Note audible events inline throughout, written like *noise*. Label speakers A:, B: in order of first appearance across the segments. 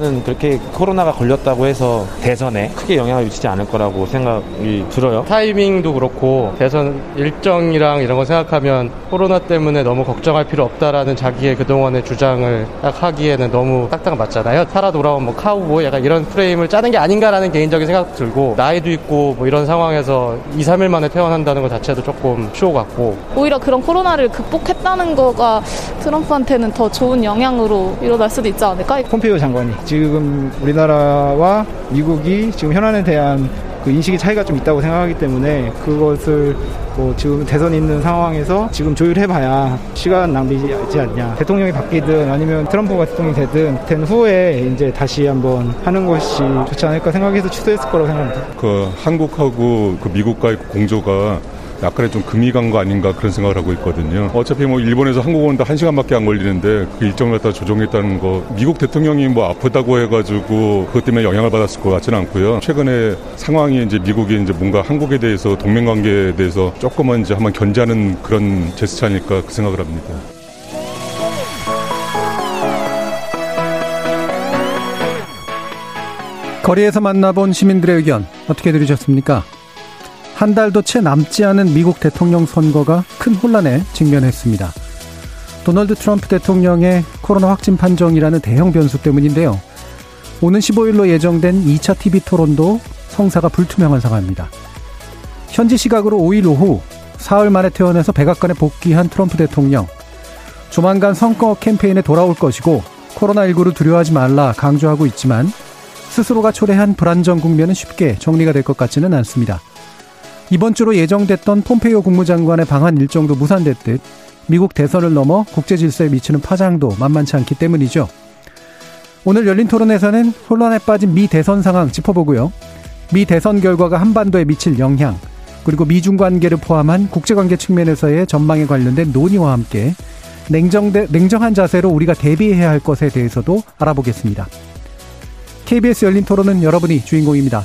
A: 는 그렇게 코로나가 걸렸다고 해서 대선에 크게 영향을 미치지 않을 거라고 생각이 들어요.
B: 타이밍도 그렇고 대선 일정이랑 이런 거 생각하면 코로나 때문에 너무 걱정할 필요 없다라는 자기의 그동안의 주장을 딱 하기에는 너무 딱딱 맞잖아요. 살아 돌아온 뭐 카우보이 약간 이런 프레임을 짜는 게 아닌가라는 개인적인 생각도 들고 나이도 있고 뭐 이런 상황에서 2, 3일 만에 퇴원한다는 것 자체도 조금 쇼 같고
C: 오히려 그런 코로나를 극복했다는 거가 트럼프한테는 더 좋은 영향으로 일어날 수도 있지 않을까?
D: 폼페이오 장관이 지금 우리나라와 미국이 지금 현안에 대한 그 인식의 차이가 좀 있다고 생각하기 때문에 그것을 뭐 지금 대선 있는 상황에서 지금 조율해봐야 시간 낭비지 않냐. 대통령이 바뀌든 아니면 트럼프가 대통령이 되든 된 후에 이제 다시 한번 하는 것이 좋지 않을까 생각해서 취소했을 거라고 생각합니다.
E: 그 한국하고 그 미국과의 공조가 약간의 좀 금이 간 거 아닌가 그런 생각을 하고 있거든요. 어차피 뭐 일본에서 한국 오는데 한 시간밖에 안 걸리는데 그 일정을 갖다 조정했다는 거 미국 대통령이 뭐 아프다고 해가지고 그것 때문에 영향을 받았을 것 같지는 않고요. 최근에 상황이 이제 미국이 이제 뭔가 한국에 대해서 동맹 관계에 대해서 조금은 이제 한번 견제하는 그런 제스처 아닐까 그 생각을 합니다.
F: 거리에서 만나본 시민들의 의견 어떻게 들으셨습니까? 한 달도 채 남지 않은 미국 대통령 선거가 큰 혼란에 직면했습니다. 도널드 트럼프 대통령의 코로나 확진 판정이라는 대형 변수 때문인데요. 오는 15일로 예정된 2차 TV 토론도 성사가 불투명한 상황입니다. 현지 시각으로 5일 오후 사흘 만에 퇴원해서 백악관에 복귀한 트럼프 대통령. 조만간 선거 캠페인에 돌아올 것이고 코로나19를 두려워하지 말라 강조하고 있지만 스스로가 초래한 불안정 국면은 쉽게 정리가 될 것 같지는 않습니다. 이번 주로 예정됐던 폼페이오 국무장관의 방한 일정도 무산됐듯 미국 대선을 넘어 국제 질서에 미치는 파장도 만만치 않기 때문이죠. 오늘 열린 토론에서는 혼란에 빠진 미 대선 상황 짚어보고요. 미 대선 결과가 한반도에 미칠 영향, 그리고 미중 관계를 포함한 국제관계 측면에서의 전망에 관련된 논의와 함께 냉정대, 냉정한 자세로 우리가 대비해야 할 것에 대해서도 알아보겠습니다. KBS 열린 토론은 여러분이 주인공입니다.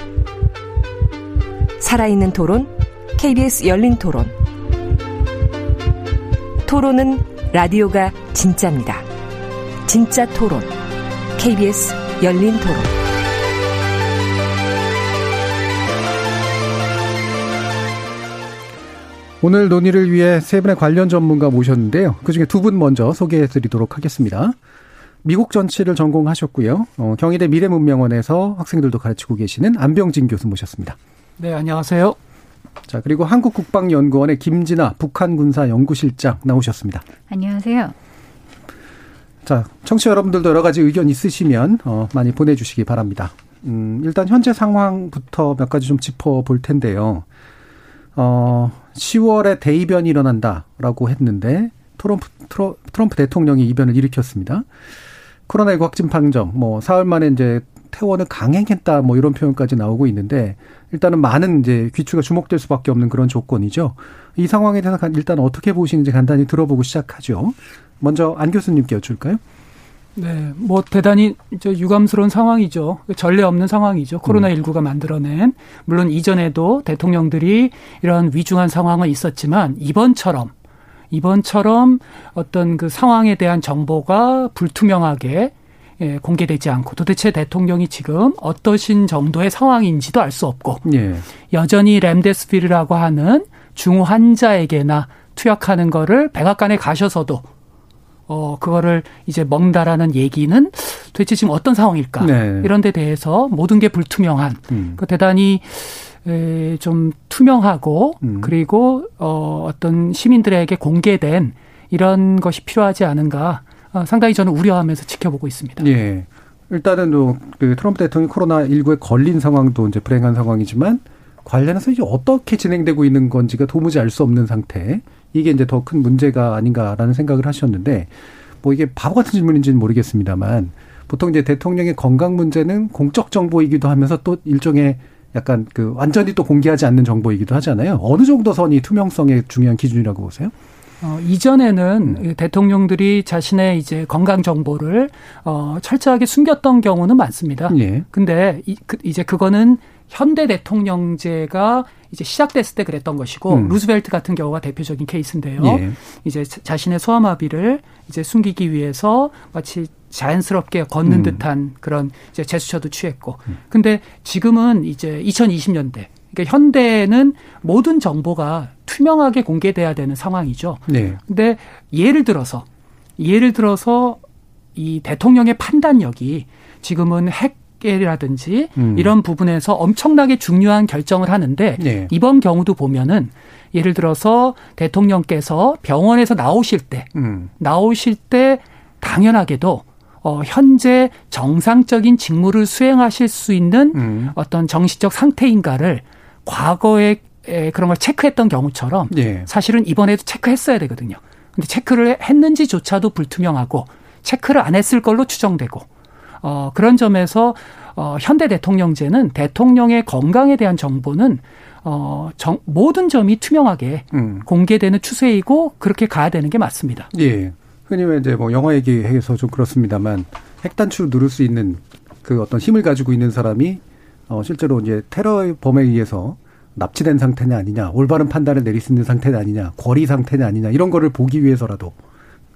G: 살아있는 토론, KBS 열린 토론. 토론은 라디오가 진짜입니다. 진짜 토론, KBS 열린 토론.
F: 오늘 논의를 위해 세 분의 관련 전문가 모셨는데요. 그 중에 두 분 먼저 소개해 드리도록 하겠습니다. 미국 정치를 전공하셨고요. 어, 경희대 미래문명원에서 학생들도 가르치고 계시는 안병진 교수 모셨습니다.
H: 네, 안녕하세요.
F: 자, 그리고 한국국방연구원의 김진아 북한 군사 연구실장 나오셨습니다.
I: 안녕하세요.
F: 자, 청취 자 여러분들도 여러 가지 의견 있으시면 어, 많이 보내주시기 바랍니다. 음, 일단 현재 상황부터 몇 가지 좀 짚어볼 텐데요. 어, 10월에 대이변이 일어난다라고 했는데 트럼프, 트럼프 대통령이 이변을 일으켰습니다. 코로나19 확진 판정, 뭐 사흘 만에 이제 퇴원을 강행했다 뭐 이런 표현까지 나오고 있는데 일단은 많은 이제 귀추가 주목될 수밖에 없는 그런 조건이죠. 이 상황에 대해서 일단 어떻게 보시는지 간단히 들어보고 시작하죠. 먼저 안 교수님께 여쭐까요?
H: 네, 뭐 대단히 저 유감스러운 상황이죠. 전례 없는 상황이죠. 코로나 19가 만들어낸 물론 이전에도 대통령들이 이런 위중한 상황은 있었지만 이번처럼 이번처럼 어떤 그 상황에 대한 정보가 불투명하게 예, 공개되지 않고 도대체 대통령이 지금 어떠신 정도의 상황인지도 알 수 없고 예. 여전히 램데스피르라고 하는 중 환자에게나 투약하는 거를 백악관에 가셔서도 어 그거를 이제 먹는다라는 얘기는 도대체 지금 어떤 상황일까 네. 이런 데 대해서 모든 게 불투명한 음. 그 대단히 에, 좀 투명하고 음. 그리고 어 어떤 시민들에게 공개된 이런 것이 필요하지 않은가 어, 상당히 저는 우려하면서 지켜보고 있습니다.
F: 예. 일단은 그 트럼프 대통령이 코로나 19에 걸린 상황도 이제 불행한 상황이지만 관련해서 이제 어떻게 진행되고 있는 건지가 도무지 알 수 없는 상태. 이게 이제 더 큰 문제가 아닌가라는 생각을 하셨는데 뭐 이게 바보 같은 질문인지는 모르겠습니다만 보통 이제 대통령의 건강 문제는 공적 정보이기도 하면서 또 일종의 약간 그 완전히 또 공개하지 않는 정보이기도 하잖아요. 어느 정도 선이 투명성의 중요한 기준이라고 보세요?
H: 어, 이전에는 음. 대통령들이 자신의 이제 건강 정보를 어, 철저하게 숨겼던 경우는 많습니다. 예. 근데 이, 그, 이제 그거는 현대 대통령제가 이제 시작됐을 때 그랬던 것이고 음. 루즈벨트 같은 경우가 대표적인 케이스인데요. 예. 이제 자신의 소아마비를 이제 숨기기 위해서 마치 자연스럽게 걷는 음. 듯한 그런 이제 제스처도 취했고. 음. 근데 지금은 이제 2020년대 그러니까 현대는 모든 정보가 투명하게 공개돼야 되는 상황이죠. 네. 근데 예를 들어서 예를 들어서 이 대통령의 판단력이 지금은 핵이라든지 음. 이런 부분에서 엄청나게 중요한 결정을 하는데 네. 이번 경우도 보면은 예를 들어서 대통령께서 병원에서 나오실 때 음. 나오실 때 당연하게도 어, 현재 정상적인 직무를 수행하실 수 있는 음. 어떤 정신적 상태인가를 과거에 그런 걸 체크했던 경우처럼 예. 사실은 이번에도 체크했어야 되거든요. 근데 체크를 했는지조차도 불투명하고 체크를 안 했을 걸로 추정되고 어 그런 점에서 어 현대 대통령제는 대통령의 건강에 대한 정보는 어 정, 모든 점이 투명하게 음. 공개되는 추세이고 그렇게 가야 되는 게 맞습니다.
F: 예. 흔히 이제 뭐 영화 얘기해서 좀 그렇습니다만 핵단추를 누를 수 있는 그 어떤 힘을 가지고 있는 사람이 어, 실제로 이제 테러 범에 의해서 납치된 상태냐 아니냐, 올바른 판단을 내릴 수 있는 상태냐 아니냐, 거리 상태냐 아니냐 이런 거를 보기 위해서라도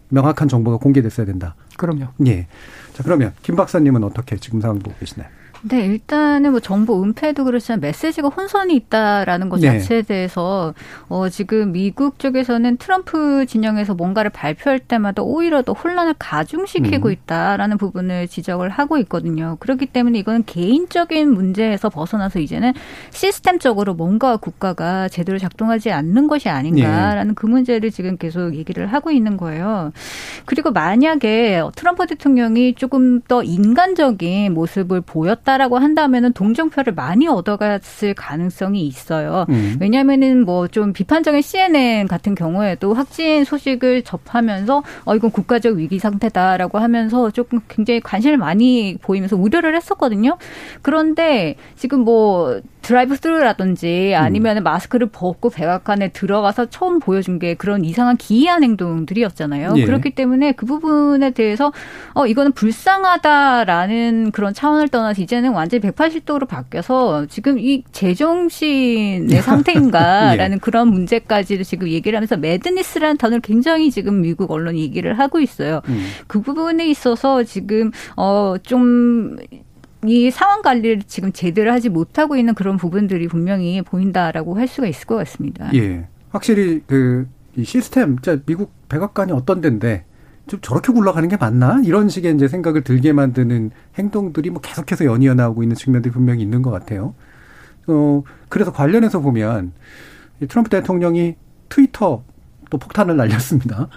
F: 명확한 정보가 공개됐어야 된다.
H: 그럼요.
F: 예. 자 그러면 김 박사님은 어떻게 지금 상황 보고 계시나요?
I: 네, 일단은 뭐 정보 은폐도 그렇지만 메시지가 혼선이 있다라는 것 네. 자체에 대해서 어 지금 미국 쪽에서는 트럼프 진영에서 뭔가를 발표할 때마다 오히려 더 혼란을 가중시키고 음. 있다라는 부분을 지적을 하고 있거든요. 그렇기 때문에 이거는 개인적인 문제에서 벗어나서 이제는 시스템적으로 뭔가 국가가 제대로 작동하지 않는 것이 아닌가라는 네. 그 문제를 지금 계속 얘기를 하고 있는 거예요. 그리고 만약에 트럼프 대통령이 조금 더 인간적인 모습을 보였다 있다라고 한다면은 동정표를 많이 얻어갔을 가능성이 있어요. 음. 왜냐하면은 뭐 좀 비판적인 CNN 같은 경우에도 확진 소식을 접하면서 어 이건 국가적 위기 상태다라고 하면서 조금 굉장히 관심을 많이 보이면서 우려를 했었거든요. 그런데 지금 뭐 drive-through라든지 아니면 음. 마스크를 벗고 백악관에 들어가서 처음 보여준 게 그런 이상한 기이한 행동들이었잖아요. 예. 그렇기 때문에 그 부분에 대해서 어 이거는 불쌍하다라는 그런 차원을 떠나서 이제는 완전히 180도로 바뀌어서 지금 이 제정신의 *laughs* 상태인가라는 예. 그런 문제까지도 지금 얘기를 하면서 madness라는 단어를 굉장히 지금 미국 언론이 얘기를 하고 있어요. 음. 그 부분에 있어서 지금 어좀 이 상황 관리를 지금 제대로 하지 못하고 있는 그런 부분들이 분명히 보인다라고 할 수가 있을 것 같습니다.
F: 예. 확실히 그 이 시스템, 자 미국 백악관이 어떤 데인데 좀 저렇게 굴러가는 게 맞나? 이런 식의 이제 생각을 들게 만드는 행동들이 뭐 계속해서 연이어 나오고 있는 측면들이 분명히 있는 것 같아요. 어, 그래서 관련해서 보면 트럼프 대통령이 트위터 또 폭탄을 날렸습니다.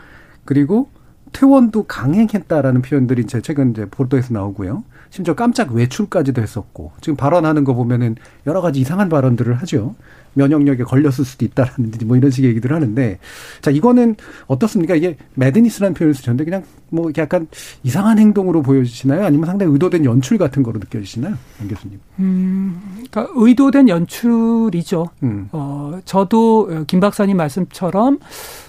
F: 그리고 퇴원도 강행했다라는 표현들이 이제 최근 이제 보도에서 나오고요. 심지어 깜짝 외출까지도 했었고 지금 발언하는 거 보면은 여러 가지 이상한 발언들을 하죠. 면역력에 걸렸을 수도 있다라는지 뭐 이런 식의 얘기들을 하는데 자 이거는 어떻습니까? 이게 매드니스라는 표현을 쓰셨는데 그냥 뭐 약간 이상한 행동으로 보여지시나요? 아니면 상당히 의도된 연출 같은 거로 느껴지시나요, 안 교수님?
H: 음, 그러니까 의도된 연출이죠. 음. 어 저도 김 박사님 말씀처럼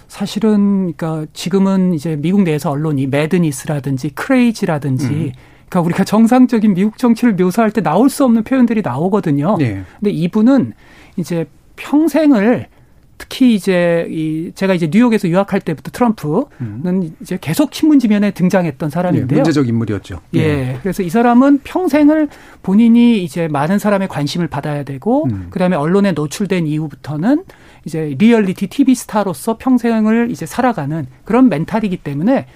H: 사실은 그러니까 지금은 이제 미국 내에서 언론이 매드니스라든지 크레이지라든지 음. 그러니까 우리가 정상적인 미국 정치를 묘사할 때 나올 수 없는 표현들이 나오거든요. 네. 근데 이분은 이제 평생을 특히 이제 이 제가 이제 뉴욕에서 유학할 때부터 트럼프는 음. 이제 계속 신문 지면에 등장했던 사람인데요. 네,
F: 문제적 인물이었죠.
H: 예. 네. 그래서 이 사람은 평생을 본인이 이제 많은 사람의 관심을 받아야 되고 음. 그다음에 언론에 노출된 이후부터는 이제 리얼리티 TV 스타로서 평생을 이제 살아가는 그런 멘탈이기 때문에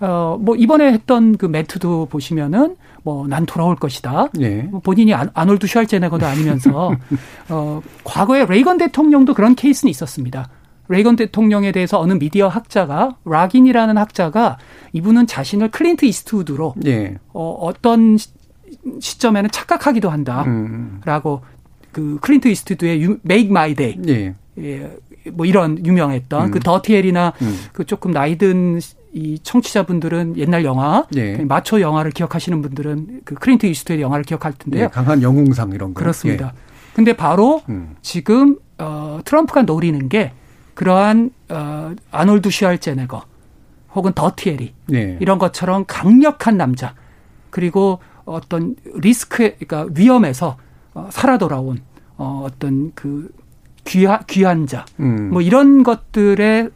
H: 어, 뭐, 이번에 했던 그 멘트도 보시면은, 뭐, 난 돌아올 것이다. 네. 뭐 본인이 안, 아놀드 슈왈제네거도 아니면서, *laughs* 어, 과거에 레이건 대통령도 그런 케이스는 있었습니다. 레이건 대통령에 대해서 어느 미디어 학자가 로긴이라는 학자가 이분은 자신을 클린트 이스트우드로
F: 예.
H: 어, 어떤 시점에는 착각하기도 한다라고 음. 그 클린트 이스트우드의 Make My Day 예. 예. 뭐 이런 유명했던 음. 그 Dirty Harry나 음. 그 조금 나이든 이 청취자분들은 옛날 영화 예. 그 마초 영화를 기억하시는 분들은 그 클린트 이스트우드의 영화를 기억할 텐데요. 예,
F: 강한 영웅상 이런 거.
H: 그렇습니다. 예. 근데 바로 음. 지금 어 트럼프가 노리는 게 그러한 어 아놀드 슈왈제네거 혹은 Dirty Harry 예. 이런 것처럼 강력한 남자 그리고 어떤 리스크 그러니까 위험에서 어 살아 돌아온 어 어떤 그 귀하, 귀한 자, 음. 뭐 이런 것들의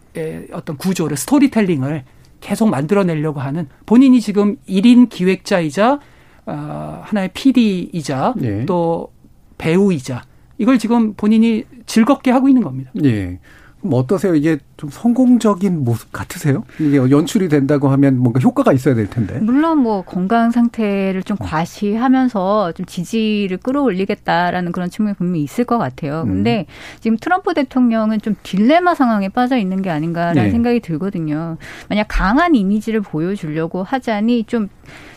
H: 어떤 구조를, 스토리텔링을 계속 만들어내려고 하는 본인이 지금 1인 기획자이자 어, 하나의 PD이자 예. 또 배우이자 이걸 지금 본인이 즐겁게 하고 있는 겁니다.
F: 예. 뭐 어떠세요? 이게 좀 성공적인 모습 같으세요? 이게 연출이 된다고 하면 뭔가 효과가 있어야 될 텐데.
I: 물론 뭐 건강 상태를 좀 과시하면서 좀 지지를 끌어올리겠다라는 그런 측면이 분명히 있을 것 같아요. 음. 근데 음. 지금 트럼프 대통령은 좀 딜레마 상황에 빠져 있는 게 아닌가라는 네. 생각이 들거든요. 만약 강한 이미지를 보여주려고 하자니 좀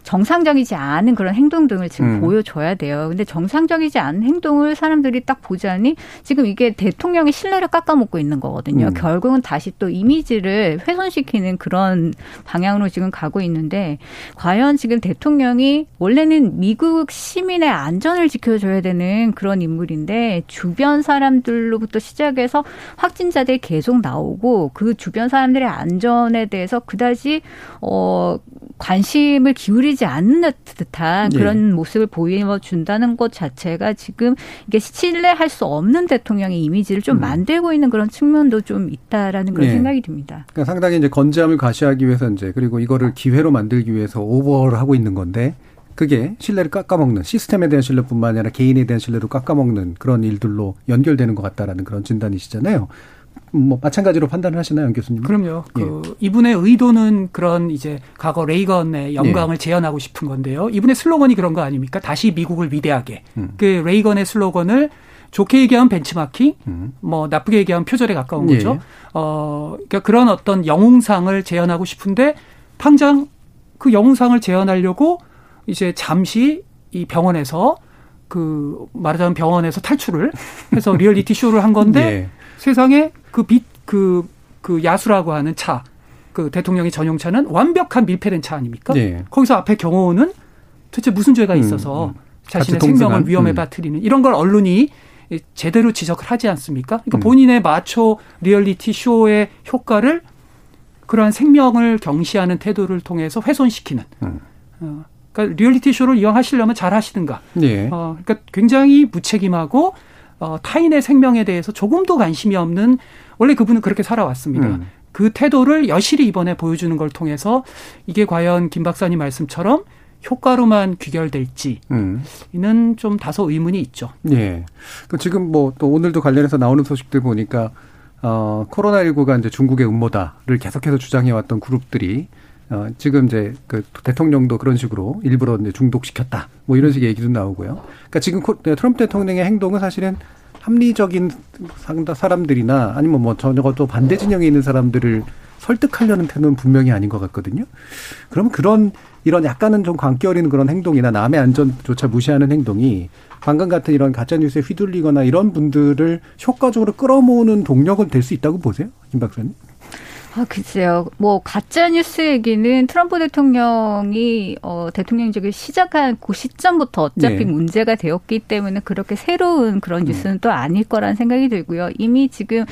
I: 정상적이지 않은 그런 행동 등을 지금 음. 보여줘야 돼요. 근데 정상적이지 않은 행동을 사람들이 딱 보자니 지금 이게 대통령의 신뢰를 깎아먹고 있는 거거든요. 음. 결국은 다시 또 이미지를 훼손시키는 그런 방향으로 지금 가고 있는데 과연 지금 대통령이 원래는 미국 시민의 안전을 지켜줘야 되는 그런 인물인데 주변 사람들로부터 시작해서 확진자들이 계속 나오고 그 주변 사람들의 안전에 대해서 그다지 어 관심을 기울이지 않는 듯한 네. 그런 네. 모습을 보여준다는 것 자체가 지금 이게 신뢰할 수 없는 대통령의 이미지를 좀 음. 만들고 있는 그런 측면도 좀 있다라는 그런 네. 생각이 듭니다.
F: 그러니까 상당히 이제 건재함을 과시하기 위해서 이제 그리고 이거를 기회로 만들기 위해서 오버를 하고 있는 건데 그게 신뢰를 깎아먹는 시스템에 대한 신뢰뿐만 아니라 개인에 대한 신뢰도 깎아먹는 그런 일들로 연결되는 것 같다라는 그런 진단이시잖아요. 뭐 마찬가지로 판단을 하시나요, 안 교수님?
H: 그럼요. 예. 그 이분의 의도는 그런 이제 과거 레이건의 영광을 예. 재현하고 싶은 건데요. 이분의 슬로건이 그런 거 아닙니까? 다시 미국을 위대하게. 음. 그 레이건의 슬로건을 좋게 얘기하면 벤치마킹, 음. 뭐 나쁘게 얘기하면 표절에 가까운 거죠. 예. 어, 그러니까 그런 어떤 영웅상을 재현하고 싶은데 당장 그 영웅상을 재현하려고 이제 잠시 이 병원에서 그 말하자면 병원에서 탈출을 해서 *laughs* 리얼리티 쇼를 한 건데 예. 세상에 그 빛, 그, 그 야수라고 하는 차, 그 대통령의 전용차는 완벽한 밀폐된 차 아닙니까? 네. 거기서 앞에 경호원은 도대체 무슨 죄가 음, 있어서 음, 음. 자신의 생명을 위험에 음. 빠뜨리는 이런 걸 언론이 제대로 지적을 하지 않습니까? 그러니까 음. 본인의 마초 리얼리티 쇼의 효과를 그러한 생명을 경시하는 태도를 통해서 훼손시키는. 음. 어, 그러니까 리얼리티 쇼를 이용하시려면 잘 하시든가. 네. 어, 그러니까 굉장히 무책임하고 어, 타인의 생명에 대해서 조금도 관심이 없는 원래 그분은 그렇게 살아왔습니다. 음. 그 태도를 여실히 이번에 보여주는 걸 통해서 이게 과연 김 박사님 말씀처럼 효과로만 귀결될지는 음. 좀 다소 의문이 있죠.
F: 예. 그 지금 뭐 또 오늘도 관련해서 나오는 소식들 보니까 어 코로나19가 이제 중국의 음모다를 계속해서 주장해왔던 그룹들이 어, 지금 이제 그 대통령도 그런 식으로 일부러 이제 중독시켰다. 뭐 이런 식의 얘기도 나오고요. 그러니까 지금 네, 트럼프 대통령의 행동은 사실은 합리적인 사람들이나 아니면 뭐 전혀 또 반대 진영에 있는 사람들을 설득하려는 태도는 분명히 아닌 것 같거든요. 그럼 그런 이런 약간은 좀 광기어리는 그런 행동이나 남의 안전조차 무시하는 행동이 방금 같은 이런 가짜 뉴스에 휘둘리거나 이런 분들을 효과적으로 끌어모으는 동력은 될 수 있다고 보세요? 김 박사님?
I: 아, 글쎄요. 뭐, 가짜뉴스 얘기는 트럼프 대통령이, 어, 대통령직을 시작한 그 시점부터 어차피 네. 문제가 되었기 때문에 그렇게 새로운 그런 음. 뉴스는 음. 또 아닐 거란 생각이 들고요. 이미 지금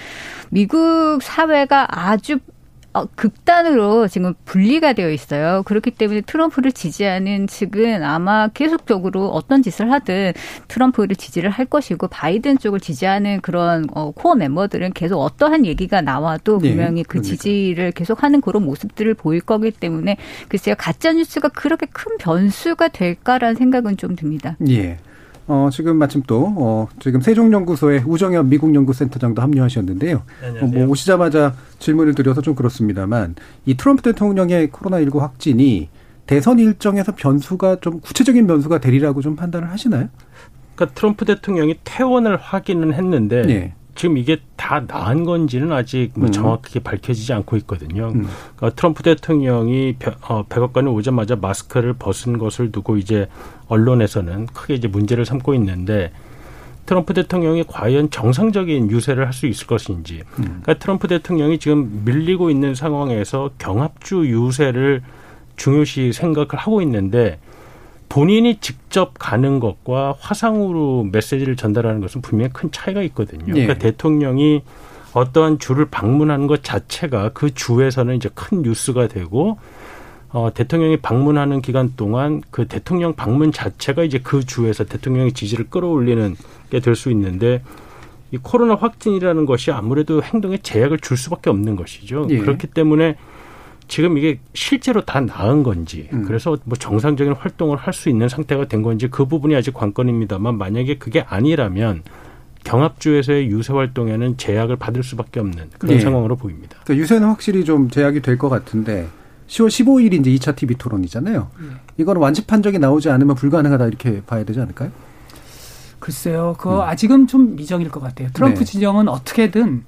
I: 미국 사회가 아주 어, 극단으로 지금 분리가 되어 있어요. 그렇기 때문에 트럼프를 지지하는 측은 아마 계속적으로 어떤 짓을 하든 트럼프를 지지를 할 것이고 바이든 쪽을 지지하는 그런 어, 코어 멤버들은 계속 어떠한 얘기가 나와도 네, 분명히 네, 그 지지를 계속하는 그런 모습들을 보일 거기 때문에 글쎄요 가짜 뉴스가 그렇게 큰 변수가 될까라는 생각은 좀 듭니다.
F: 예. 어, 지금 마침 또, 어, 지금 세종연구소의 우정현 미국연구센터장도 합류하셨는데요. 어, 뭐 오시자마자 질문을 드려서 좀 그렇습니다만, 이 트럼프 대통령의 코로나19 확진이 대선 일정에서 변수가 좀 구체적인 변수가 되리라고 좀 판단을 하시나요?
J: 그러니까 트럼프 대통령이 퇴원을 확인은 했는데 네. 지금 이게 다 나은 건지는 아직 뭐
F: 음.
J: 정확하게 밝혀지지 않고 있거든요. 그러니까 트럼프 대통령이 벼- 어, 백악관에 오자마자 마스크를 벗은 것을 두고 이제 언론에서는 크게 이제 문제를 삼고 있는데 트럼프 대통령이 과연 정상적인 유세를 할 수 있을 것인지. 그러니까 트럼프 대통령이 지금 밀리고 있는 상황에서 경합주 유세를 중요시 생각을 하고 있는데 본인이 직접 가는 것과 화상으로 메시지를 전달하는 것은 분명히 큰 차이가 있거든요.
F: 예.
J: 그러니까 대통령이 어떠한 주를 방문하는 것 자체가 그 주에서는 이제 큰 뉴스가 되고 어, 대통령이 방문하는 기간 동안 그 대통령 방문 자체가 이제 그 주에서 대통령의 지지를 끌어올리는 게 될 수 있는데 이 코로나 확진이라는 것이 아무래도 행동에 제약을 줄 수밖에 없는 것이죠.
F: 예.
J: 그렇기 때문에 지금 이게 실제로 다 나은 건지
F: 음.
J: 그래서 뭐 정상적인 활동을 할 수 있는 상태가 된 건지 그 부분이 아직 관건입니다만 만약에 그게 아니라면 경합주에서의 유세 활동에는 제약을 받을 수밖에 없는 그런
F: 예.
J: 상황으로 보입니다.
F: 그러니까 유세는 확실히 좀 제약이 될 것 같은데 10월 15일이 이제 2차 TV 토론이잖아요. 이거는 완치 판정이 나오지 않으면 불가능하다 이렇게 봐야 되지 않을까요?
H: 글쎄요, 그거 아직은 좀 미정일 것 같아요. 트럼프
F: 네.
H: 진영은 어떻게든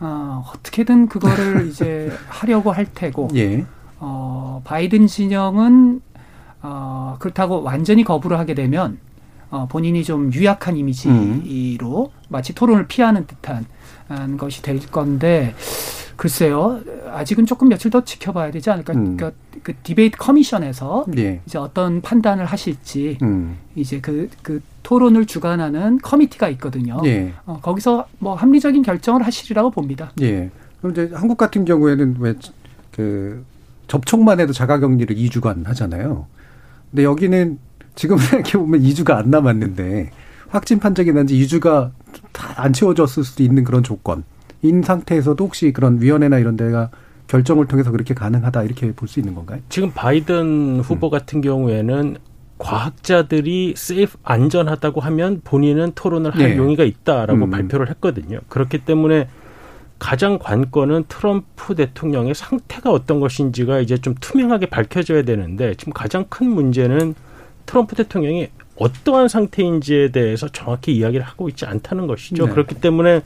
H: 어, 어떻게든 그거를 *laughs* 이제 하려고 할 테고,
F: 예.
H: 어, 바이든 진영은 어, 그렇다고 완전히 거부를 하게 되면 어, 본인이 좀 유약한 이미지로 마치 토론을 피하는 듯한 한 것이 될 건데 글쎄요 아직은 조금 며칠 더 지켜봐야 되지 않을까
F: 음.
H: 그러니까 그 debate commission에서
F: 예.
H: 이제 어떤 판단을 하실지
F: 음.
H: 이제 그, 그 토론을 주관하는 committee가 있거든요.
F: 예.
H: 어, 거기서 뭐 합리적인 결정을 하시리라고 봅니다.
F: 예. 그럼 이제 한국 같은 경우에는 왜그 접촉만 해도 자가격리를 2주간 하잖아요. 근데 여기는 지금 *laughs* 생각해 보면 2주가 안 남았는데 확진 판정이 난 지 2주가 다 안 채워졌을 수도 있는 그런 조건 인 상태에서도 혹시 그런 위원회나 이런 데가 결정을 통해서 그렇게 가능하다 이렇게 볼 수 있는 건가요?
J: 지금 바이든 후보 같은 경우에는 과학자들이 세이프 안전하다고 하면 본인은 토론을 할
F: 네.
J: 용의가 있다라고
F: 음.
J: 발표를 했거든요. 그렇기 때문에 가장 관건은 트럼프 대통령의 상태가 어떤 것인지가 이제 좀 투명하게 밝혀져야 되는데 지금 가장 큰 문제는 트럼프 대통령이 어떠한 상태인지에 대해서 정확히 이야기를 하고 있지 않다는 것이죠.
F: 네.
J: 그렇기 때문에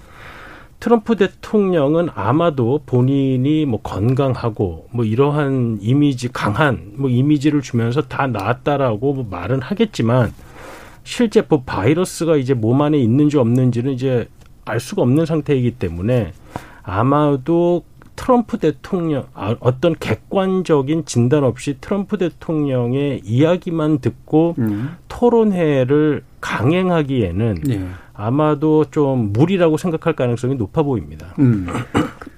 J: 트럼프 대통령은 아마도 본인이 뭐 건강하고 뭐 이러한 이미지 강한 뭐 이미지를 주면서 다 나았다라고 뭐 말은 하겠지만 실제 뭐 바이러스가 이제 몸 안에 있는지 없는지는 이제 알 수가 없는 상태이기 때문에 아마도 트럼프 대통령 아, 어떤 객관적인 진단 없이 트럼프 대통령의 이야기만 듣고
F: 음.
J: 토론회를 강행하기에는
F: 예.
J: 아마도 좀 무리라고 생각할 가능성이 높아 보입니다.
F: 음.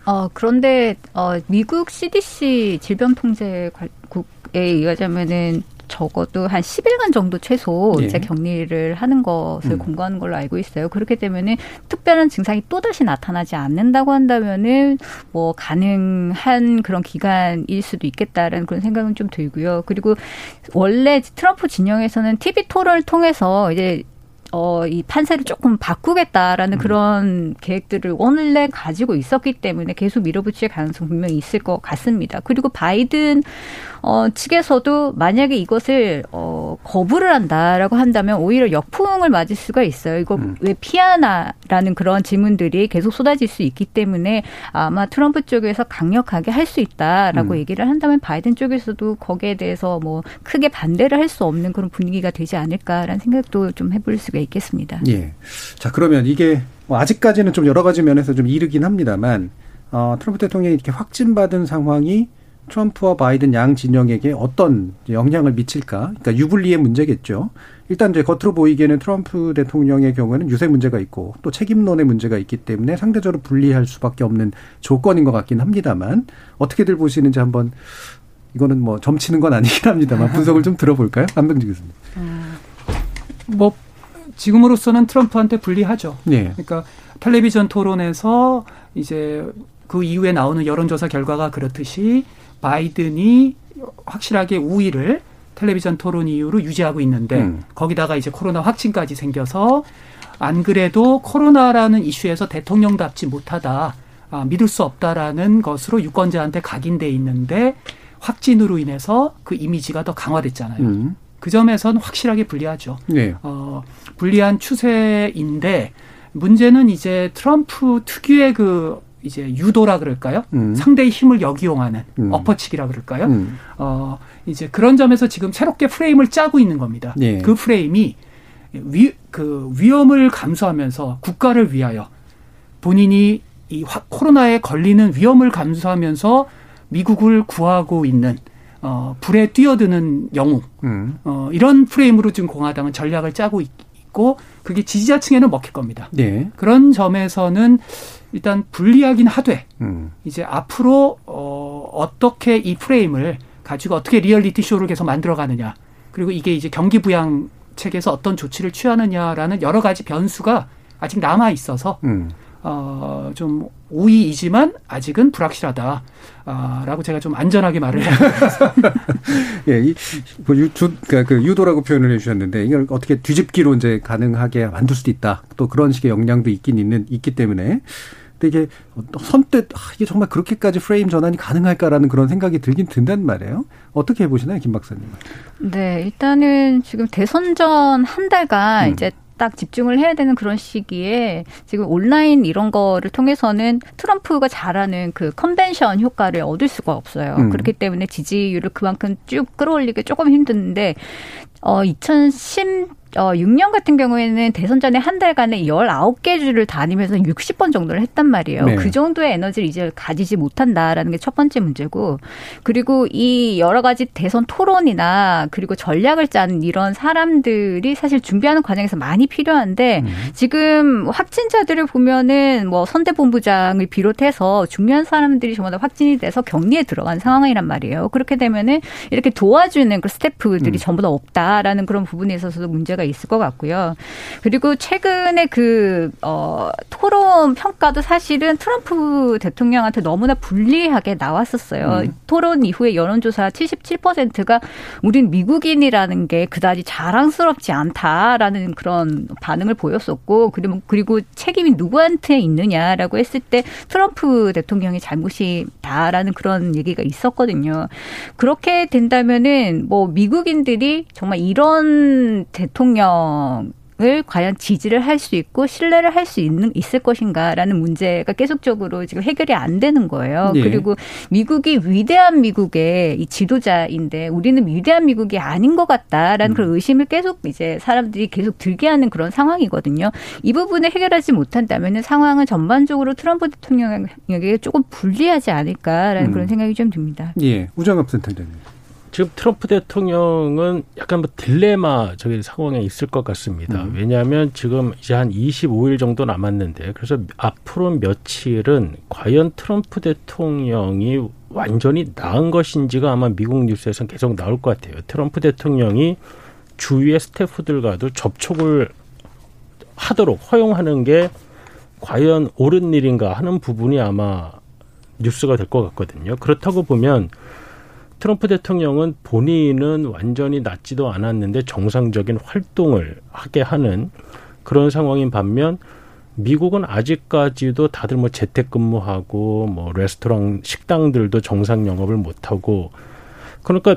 I: 어, 그런데, 어, 미국 CDC 질병통제국에 의하자면은 적어도 한 10일간 정도 최소
F: 예.
I: 이제 격리를 하는 것을
F: 음.
I: 공고하는 걸로 알고 있어요. 그렇기 때문에 특별한 증상이 또다시 나타나지 않는다고 한다면은 뭐 가능한 그런 기간일 수도 있겠다라는 그런 생각은 좀 들고요. 그리고 원래 트럼프 진영에서는 TV 토론을 통해서 이제 어, 이 판세를 조금 바꾸겠다라는 그런 계획들을 원래 가지고 있었기 때문에 계속 밀어붙일 가능성 분명히 있을 것 같습니다. 그리고 바이든 어, 측에서도 만약에 이것을 어, 거부를 한다라고 한다면 오히려 역풍을 맞을 수가 있어요. 이거 왜 피하나라는 그런 질문들이 계속 쏟아질 수 있기 때문에 아마 트럼프 쪽에서 강력하게 할 수 있다라고
F: 음.
I: 얘기를 한다면 바이든 쪽에서도 거기에 대해서 뭐 크게 반대를 할 수 없는 그런 분위기가 되지 않을까라는 생각도 좀 해볼 수가 있겠습니다.
F: 예. 자, 그러면 이게 뭐 아직까지는 좀 여러 가지 면에서 좀 이르긴 합니다만, 어, 트럼프 대통령이 이렇게 확진받은 상황이 트럼프와 바이든 양 진영에게 어떤 영향을 미칠까? 그러니까 유불리의 문제겠죠. 일단 이제 겉으로 보이기에는 트럼프 대통령의 경우에는 유세 문제가 있고 또 책임론의 문제가 있기 때문에 상대적으로 불리할 수밖에 없는 조건인 것 같긴 합니다만 어떻게들 보시는지 한번 이거는 뭐 점치는 건 아니긴 합니다만 분석을 좀 들어볼까요? 안병지 교수님.
H: 뭐 지금으로서는 트럼프한테 불리하죠.
F: 예.
H: 그러니까 텔레비전 토론에서 이제 그 이후에 나오는 여론조사 결과가 그렇듯이 바이든이 확실하게 우위를 텔레비전 토론 이후로 유지하고 있는데
F: 음.
H: 거기다가 이제 코로나 확진까지 생겨서 안 그래도 코로나라는 이슈에서 대통령답지 못하다, 아, 믿을 수 없다라는 것으로 유권자한테 각인돼 있는데 확진으로 인해서 그 이미지가 더 강화됐잖아요.
F: 음.
H: 그 점에선 확실하게 불리하죠.
F: 예.
H: 어, 불리한 추세인데 문제는 이제 트럼프 특유의 그 이제 유도라 그럴까요?
F: 음.
H: 상대의 힘을 역이용하는
F: 음.
H: 엎어치기라 그럴까요?
F: 음.
H: 어, 이제 그런 점에서 지금 새롭게 프레임을 짜고 있는 겁니다.
F: 예.
H: 그 프레임이 위, 그 위험을 감수하면서 국가를 위하여 본인이 이 화- 코로나에 걸리는 위험을 감수하면서 미국을 구하고 있는 어, 불에 뛰어드는 영웅
F: 음.
H: 어, 이런 프레임으로 지금 공화당은 전략을 짜고 있, 고 그게 지지자층에는 먹힐 겁니다.
F: 네.
H: 그런 점에서는 일단 불리하긴 하되
F: 음.
H: 이제 앞으로 어, 어떻게 이 프레임을 가지고 어떻게 리얼리티 쇼를 계속 만들어가느냐 그리고 이게 이제 경기 부양 책에서 어떤 조치를 취하느냐라는 여러 가지 변수가 아직 남아 있어서
F: 음.
H: 어, 좀 우위이지만 아직은 불확실하다. 아, 라고 제가 좀 안전하게 말을 해요. *laughs*
F: 예, 이, 그 유, 주, 그러니까 그 유도라고 표현을 해주셨는데 이걸 어떻게 뒤집기로 이제 가능하게 만들 수도 있다. 또 그런 식의 역량도 있긴 있는 있기 때문에. 근데 이게 선뜻 아, 이게 정말 그렇게까지 프레임 전환이 가능할까라는 그런 생각이 들긴 든단 말이에요. 어떻게 해보시나요, 김 박사님?
I: 네, 일단은 지금 대선 전 한 달간
F: 음.
I: 이제 딱 집중을 해야 되는 그런 시기에 지금 온라인 이런 거를 통해서는 트럼프가 잘하는 그 컨벤션 효과를 얻을 수가 없어요.
F: 음.
I: 그렇기 때문에 지지율을 그만큼 쭉 끌어올리기 조금 힘든데 어 2010, 어, 6년 같은 경우에는 대선 전에 한 달간에 19개 주를 다니면서 60번 정도를 했단 말이에요.
F: 네.
I: 그 정도의 에너지를 이제 가지지 못한다라는 게 첫 번째 문제고, 그리고 이 여러 가지 대선 토론이나 그리고 전략을 짜는 이런 사람들이 사실 준비하는 과정에서 많이 필요한데, 지금 확진자들을 보면은 뭐 선대본부장을 비롯해서 중요한 사람들이 전부 다 확진이 돼서 격리에 들어간 상황이란 말이에요. 그렇게 되면은 이렇게 도와주는 그 스태프들이 전부 다 없다라는 그런 부분에 있어서도 문제가 있을 것 같고요. 그리고 최근에 그, 어, 토론 평가도 사실은 트럼프 대통령한테 너무나 불리하게 나왔었어요.
F: 음.
I: 토론 이후에 여론조사 77%가 우린 미국인이라는 게 그다지 자랑스럽지 않다라는 그런 반응을 보였었고, 그리고, 그리고 책임이 누구한테 있느냐라고 했을 때 트럼프 대통령의 잘못이다라는 그런 얘기가 있었거든요. 그렇게 된다면은 뭐 미국인들이 정말 이런 대통령 을 과연 지지를 할 수 있고 신뢰를 할 수 있는 있을 것인가라는 문제가 계속적으로 지금 해결이 안 되는 거예요.
F: 예.
I: 그리고 미국이 위대한 미국의 이 지도자인데 우리는 위대한 미국이 아닌 것 같다라는 그런 의심을 계속 이제 사람들이 계속 들게 하는 그런 상황이거든요. 이 부분을 해결하지 못한다면 상황은 전반적으로 트럼프 대통령에게 조금 불리하지 않을까라는
F: 음.
I: 그런 생각이 좀 듭니다.
F: 예, 우정갑 센터장님.
J: 지금 트럼프 대통령은 약간 뭐 딜레마 저기 상황에 있을 것 같습니다.
F: 음.
J: 왜냐하면 지금 이제 한 25일 정도 남았는데 그래서 앞으로 며칠은 과연 트럼프 대통령이 완전히 나은 것인지가 아마 미국 뉴스에서는 계속 나올 것 같아요. 트럼프 대통령이 주위의 스태프들과도 접촉을 하도록 허용하는 게 과연 옳은 일인가 하는 부분이 아마 뉴스가 될 것 같거든요. 그렇다고 보면 트럼프 대통령은 본인은 완전히 낫지도 않았는데 정상적인 활동을 하게 하는 그런 상황인 반면 미국은 아직까지도 다들 뭐 재택근무하고 뭐 레스토랑 식당들도 정상 영업을 못하고 그러니까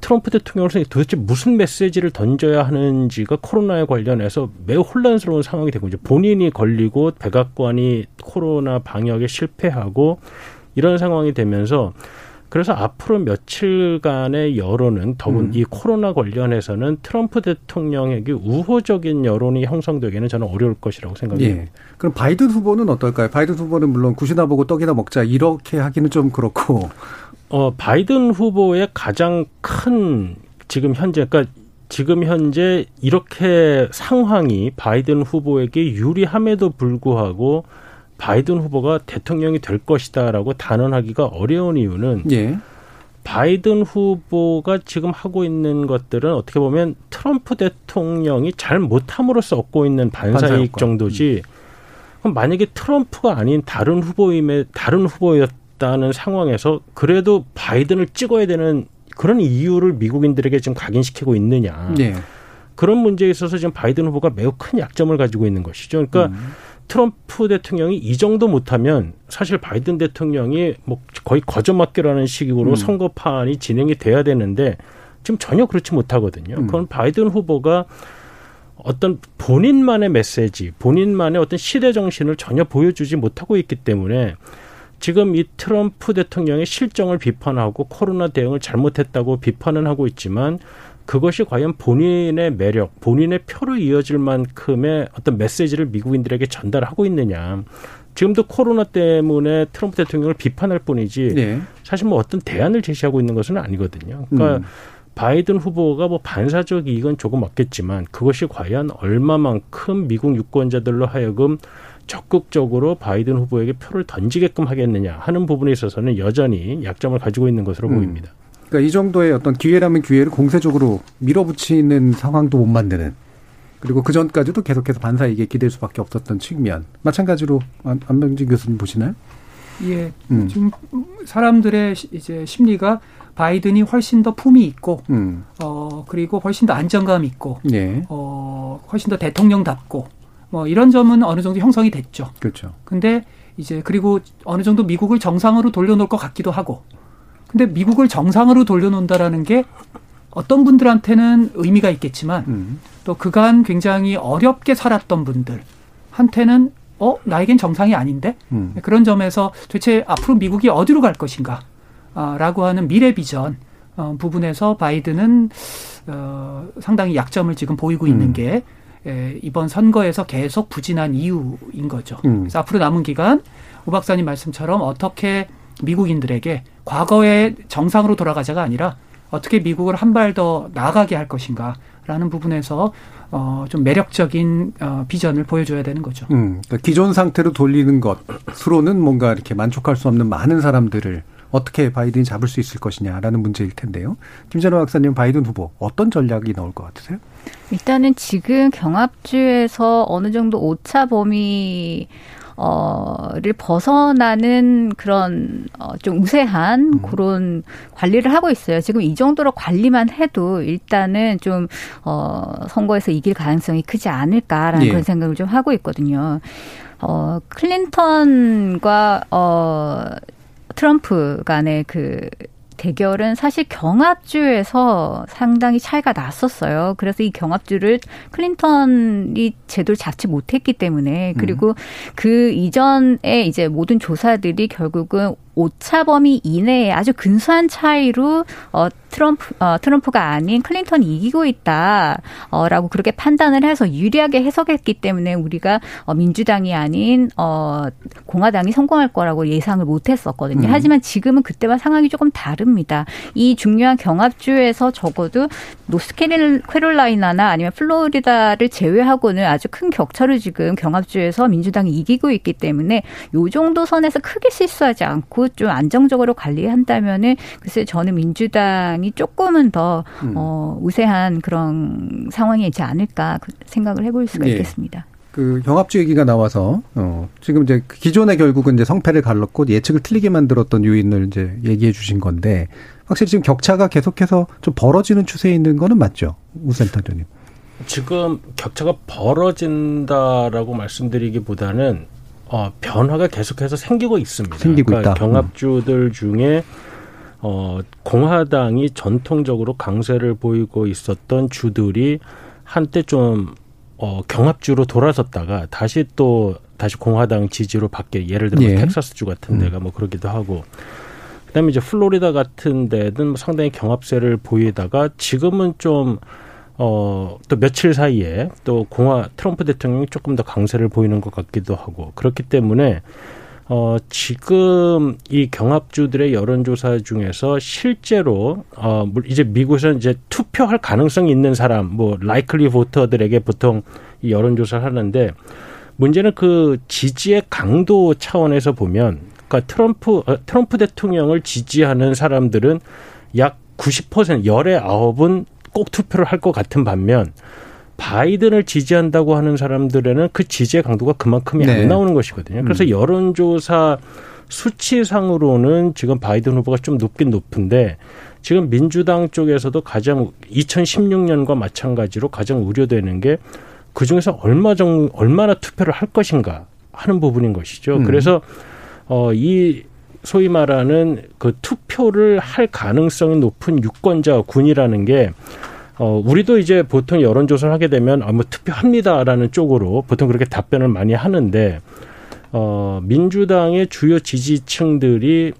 J: 트럼프 대통령으로서 도대체 무슨 메시지를 던져야 하는지가 코로나에 관련해서 매우 혼란스러운 상황이 되고 이제 본인이 걸리고 백악관이 코로나 방역에 실패하고 이런 상황이 되면서 그래서 앞으로 며칠간의 여론은 더군
F: 음.
J: 이 코로나 관련해서는 트럼프 대통령에게 우호적인 여론이 형성되기는 저는 어려울 것이라고 생각합니다.
F: 예. 그럼 바이든 후보는 어떨까요? 바이든 후보는 물론 굿이나 보고 떡이나 먹자 이렇게 하기는 좀 그렇고.
J: 어, 바이든 후보의 가장 큰 지금 현재, 그러니까 지금 현재 이렇게 상황이 바이든 후보에게 유리함에도 불구하고 바이든 후보가 대통령이 될 것이다라고 단언하기가 어려운 이유는
F: 예.
J: 바이든 후보가 지금 하고 있는 것들은 어떻게 보면 트럼프 대통령이 잘 못함으로써 얻고 있는 반사이익. 정도지. 그럼 만약에 트럼프가 아닌 다른 후보임에 다른 후보였다는 상황에서 그래도 바이든을 찍어야 되는 그런 이유를 미국인들에게 지금 각인시키고 있느냐.
F: 예.
J: 그런 문제에 있어서 지금 바이든 후보가 매우 큰 약점을 가지고 있는 것이죠. 그러니까
F: 음.
J: 트럼프 대통령이 이 정도 못하면 사실 바이든 대통령이 뭐 거의 거저맞기라는 식으로
F: 음.
J: 선거판이 진행이 돼야 되는데 지금 전혀 그렇지 못하거든요.
F: 음.
J: 그건 바이든 후보가 어떤 본인만의 메시지, 본인만의 어떤 시대 정신을 전혀 보여주지 못하고 있기 때문에 지금 이 트럼프 대통령의 실정을 비판하고 코로나 대응을 잘못했다고 비판은 하고 있지만 그것이 과연 본인의 매력, 본인의 표로 이어질 만큼의 어떤 메시지를 미국인들에게 전달하고 있느냐. 지금도 코로나 때문에 트럼프 대통령을 비판할 뿐이지 네. 사실 뭐 어떤 대안을 제시하고 있는 것은 아니거든요. 그러니까 음. 바이든 후보가 뭐 반사적 이익은 조금 없겠지만 그것이 과연 얼마만큼 미국 유권자들로 하여금 적극적으로 바이든 후보에게 표를 던지게끔 하겠느냐 하는 부분에 있어서는 여전히 약점을 가지고 있는 것으로 음. 보입니다.
F: 그러니까 이 정도의 어떤 기회라면 기회를 공세적으로 밀어붙이는 상황도 못 만드는 그리고 그 전까지도 계속해서 반사이익에 기댈 수밖에 없었던 측면. 마찬가지로 안병진 교수님 보시나요?
H: 예. 음. 지금 사람들의 이제 심리가 바이든이 훨씬 더 품이 있고, 음. 어, 그리고 훨씬 더 안정감 있고, 예. 어, 훨씬 더 대통령답고, 뭐 이런 점은 어느 정도 형성이 됐죠.
F: 그렇죠.
H: 근데 이제 그리고 어느 정도 미국을 정상으로 돌려놓을 것 같기도 하고, 근데 미국을 정상으로 돌려놓는다라는 게 어떤 분들한테는 의미가 있겠지만 음. 또 그간 굉장히 어렵게 살았던 분들 한테는 어 나에겐 정상이 아닌데 음. 그런 점에서 도대체 앞으로 미국이 어디로 갈 것인가 아, 라고 하는 미래 비전 어, 부분에서 바이든은 어, 상당히 약점을 지금 보이고 있는 음. 게 에, 이번 선거에서 계속 부진한 이유인 거죠. 음. 그래서 앞으로 남은 기간 우 박사님 말씀처럼 어떻게 미국인들에게 과거의 정상으로 돌아가자가 아니라 어떻게 미국을 한 발 더 나아가게 할 것인가라는 부분에서 어, 좀 매력적인 어, 비전을 보여줘야 되는 거죠.
F: 음, 그러니까 기존 상태로 돌리는 것으로는 뭔가 이렇게 만족할 수 없는 많은 사람들을 어떻게 바이든이 잡을 수 있을 것이냐라는 문제일 텐데요. 김전호 박사님, 바이든 후보 어떤 전략이 나올 것 같으세요?
I: 일단은 지금 경합주에서 어느 정도 오차 범위 어를 벗어나는 그런 어좀 우세한 음. 그런 관리를 하고 있어요. 지금 이 정도로 관리만 해도 일단은 좀어 선거에서 이길 가능성이 크지 않을까라는 예. 그런 생각을 좀 하고 있거든요. 어 클린턴과 어 트럼프 간의 그 대결은 사실 경합주에서 상당히 차이가 났었어요. 그래서 이 경합주를 클린턴이 제대로 잡지 못했기 때문에 그리고 음. 그 이전에 이제 모든 조사들이 결국은 오차 범위 이내에 아주 근소한 차이로 어 트럼프 어 트럼프가 아닌 클린턴이 이기고 있다라고 어, 그렇게 판단을 해서 유리하게 해석했기 때문에 우리가 어 민주당이 아닌 어 공화당이 성공할 거라고 예상을 못 했었거든요. 음. 하지만 지금은 그때와 상황이 조금 다릅니다. 이 중요한 경합주에서 적어도 노스캐롤라이나나 아니면 플로리다를 제외하고는 아주 큰 격차를 지금 경합주에서 민주당이 이기고 있기 때문에 요 정도 선에서 크게 실수하지 않고 좀 안정적으로 관리한다면은 글쎄 저는 민주당이 조금은 더 음. 어, 우세한 그런 상황이지 않을까 그 생각을 해볼 수가 네. 있겠습니다.
F: 그 경합주 얘기가 나와서 어 지금 이제 기존의 결국은 이제 성패를 갈랐고 예측을 틀리게 만들었던 요인을 이제 얘기해 주신 건데 확실히 지금 격차가 계속해서 좀 벌어지는 추세에 있는 거는 맞죠 우센터장님.
J: 지금 격차가 벌어진다라고 말씀드리기보다는 어, 변화가 계속해서 생기고 있습니다.
F: 생기고 그러니까
J: 있다. 경합주들 중에 어, 공화당이 전통적으로 강세를 보이고 있었던 주들이 한때 좀 어, 경합주로 돌아섰다가 다시 또 다시 공화당 지지로 바뀌 예를 들어 예. 텍사스주 같은 데가 뭐 그러기도 하고 그다음에 이제 플로리다 같은 데는 뭐 상당히 경합세를 보이다가 지금은 좀 어, 또 며칠 사이에 또 공화 트럼프 대통령이 조금 더 강세를 보이는 것 같기도 하고 그렇기 때문에 어, 지금 이 경합주들의 여론조사 중에서 실제로, 어, 이제 미국에서는 이제 투표할 가능성이 있는 사람, 뭐, 라이클리 보터들에게 보통 이 여론조사를 하는데, 문제는 그 지지의 강도 차원에서 보면, 그러니까 트럼프, 어, 트럼프 대통령을 지지하는 사람들은 약 90%, 열의 아홉은 꼭 투표를 할 것 같은 반면 바이든을 지지한다고 하는 사람들에는 그 지지의 강도가 그만큼이 네. 안 나오는 것이거든요. 그래서 음. 여론조사 수치상으로는 지금 바이든 후보가 좀 높긴 높은데 지금 민주당 쪽에서도 가장 2016년과 마찬가지로 가장 우려되는 게 그 중에서 얼마 정 얼마나 투표를 할 것인가 하는 부분인 것이죠. 음. 그래서 어 이 소위 말하는 그 투표를 할 가능성이 높은 유권자 군이라는 게 어, 우리도 이제 보통 여론조사를 하게 되면, 아, 뭐 투표합니다라는 쪽으로 보통 그렇게 답변을 많이 하는데, 어, 민주당의 주요 지지층들이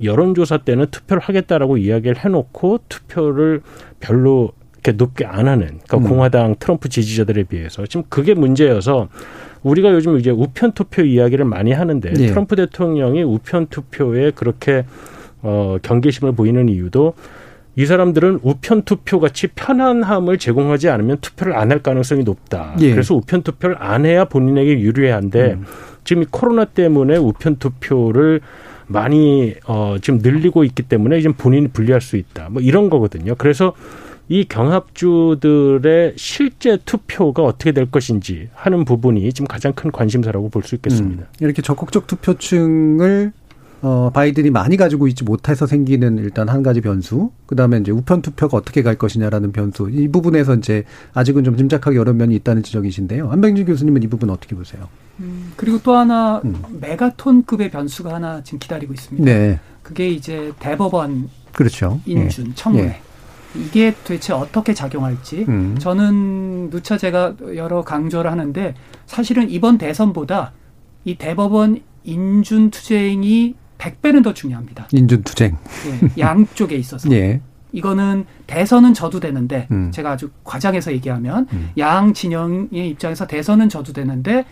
J: 여론조사 때는 투표를 하겠다라고 이야기를 해놓고 투표를 별로 이렇게 높게 안 하는, 그러니까 음. 공화당 트럼프 지지자들에 비해서 지금 그게 문제여서 우리가 요즘 이제 우편 투표 이야기를 많이 하는데 네. 트럼프 대통령이 우편 투표에 그렇게 어, 경계심을 보이는 이유도 이 사람들은 우편 투표 같이 편안함을 제공하지 않으면 투표를 안 할 가능성이 높다. 예. 그래서 우편 투표를 안 해야 본인에게 유리한데 음. 지금 이 코로나 때문에 우편 투표를 많이 어 지금 늘리고 있기 때문에 지금 본인이 불리할 수 있다. 뭐 이런 거거든요. 그래서 이 경합주들의 실제 투표가 어떻게 될 것인지 하는 부분이 지금 가장 큰 관심사라고 볼 수 있겠습니다. 음,
F: 이렇게 적극적 투표층을 어, 바이든이 많이 가지고 있지 못해서 생기는 일단 한 가지 변수, 그 다음에 이제 우편 투표가 어떻게 갈 것이냐라는 변수, 이 부분에서 이제 아직은 좀 짐작하기 어려운 면이 있다는 지적이신데요. 한병진 교수님은 이 부분 어떻게 보세요?
H: 음, 그리고 또 하나 음. 메가톤급의 변수가 하나 지금 기다리고 있습니다. 네. 그게 이제 대법원
F: 그렇죠.
H: 인준, 예. 청문회. 예. 이게 도대체 어떻게 작용할지 음. 저는 누차 제가 여러 강조를 하는데 사실은 이번 대선보다 이 대법원 인준 투쟁이 100배는 더 중요합니다.
F: 인준 투쟁.
H: 예, 양쪽에 있어서. *laughs* 예. 이거는 대선은 져도 되는데 음. 제가 아주 과장해서 얘기하면 음. 양 진영의 입장에서 대선은 져도 되는데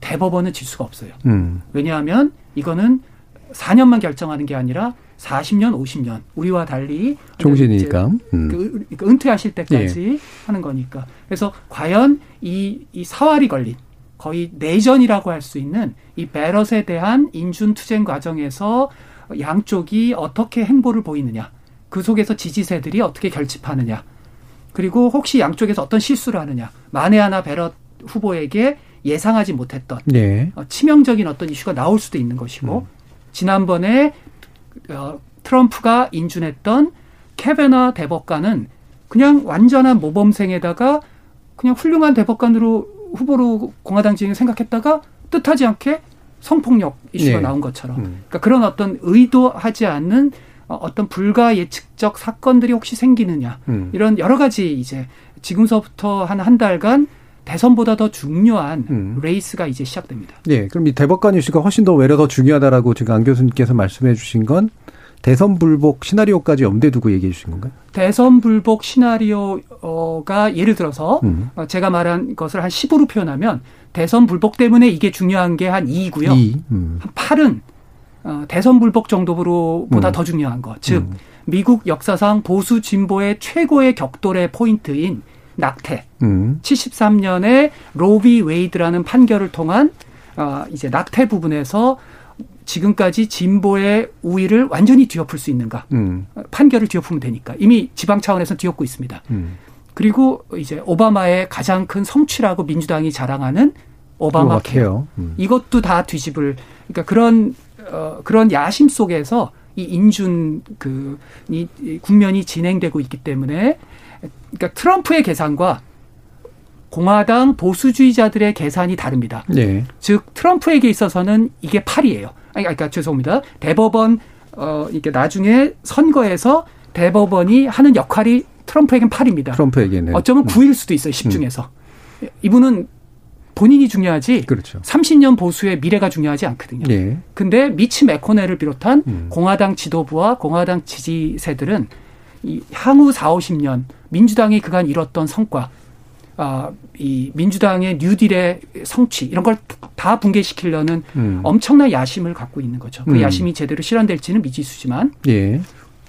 H: 대법원은 질 수가 없어요. 음. 왜냐하면 이거는 4년만 결정하는 게 아니라 40년, 50년 우리와 달리
F: 종신이니까
H: 음. 그, 그 은퇴하실 때까지 예. 하는 거니까. 그래서 과연 이, 이 사활이 걸린 거의 내전이라고 할 수 있는 이 베럿에 대한 인준 투쟁 과정에서 양쪽이 어떻게 행보를 보이느냐, 그 속에서 지지세들이 어떻게 결집하느냐, 그리고 혹시 양쪽에서 어떤 실수를 하느냐, 만에 하나 베럿 후보에게 예상하지 못했던 네. 치명적인 어떤 이슈가 나올 수도 있는 것이고 음. 지난번에 어, 트럼프가 인준했던 케베나 대법관은 그냥 완전한 모범생에다가 그냥 훌륭한 대법관으로 후보로 공화당 진영을 생각했다가 뜻하지 않게 성폭력 이슈가 네. 나온 것처럼 음. 그러니까 그런 어떤 의도하지 않는 어, 어떤 불가 예측적 사건들이 혹시 생기느냐 음. 이런 여러 가지 이제 지금서부터 한 한 달간 대선보다 더 중요한 음. 레이스가 이제 시작됩니다.
F: 네, 그럼 이 대법관 이슈가 훨씬 더 외려 더 중요하다라고 지금 안 교수님께서 말씀해 주신 건 대선 불복 시나리오까지 염두에 두고 얘기해 주신 건가요?
H: 대선 불복 시나리오가 예를 들어서 음. 어, 제가 말한 것을 한 10으로 표현하면 대선 불복 때문에 이게 중요한 게 한 2이고요. 2. 음. 한 8은 어, 대선 불복 정도보다 음. 더 중요한 것. 즉 음. 미국 역사상 보수 진보의 최고의 격돌의 포인트인 낙태. 음. 73년에 Roe v. Wade라는 판결을 통한 어, 이제 낙태 부분에서 지금까지 진보의 우위를 완전히 뒤엎을 수 있는가? 음. 판결을 뒤엎으면 되니까 이미 지방 차원에서 뒤엎고 있습니다. 음. 그리고 이제 오바마의 가장 큰 성취라고 민주당이 자랑하는 오바마 케어 음. 이것도 다 뒤집을 그러니까 그런 어, 그런 야심 속에서 이 인준 그이 국면이 진행되고 있기 때문에 그러니까 트럼프의 계산과 공화당 보수주의자들의 계산이 다릅니다. 네. 즉 트럼프에게 있어서는 이게 팔이에요. 아니 그러니까 죄송합니다. 대법원 어 이게 나중에 선거에서 대법원이 하는 역할이 트럼프에겐 팔입니다.
F: 트럼프에게는
H: 어쩌면 구일 수도 있어요. 10 음. 중에서. 음. 이분은 본인이 중요하지.
F: 그렇죠.
H: 30년 보수의 미래가 중요하지 않거든요. 네. 근데 미치 메코넬을 비롯한 음. 공화당 지도부와 공화당 지지세들은 이 향후 4, 50년 민주당이 그간 이뤘던 성과, 아, 이 민주당의 뉴딜의 성취 이런 걸 다 붕괴시키려는 음. 엄청난 야심을 갖고 있는 거죠. 그 음. 야심이 제대로 실현될지는 미지수지만.
F: 예.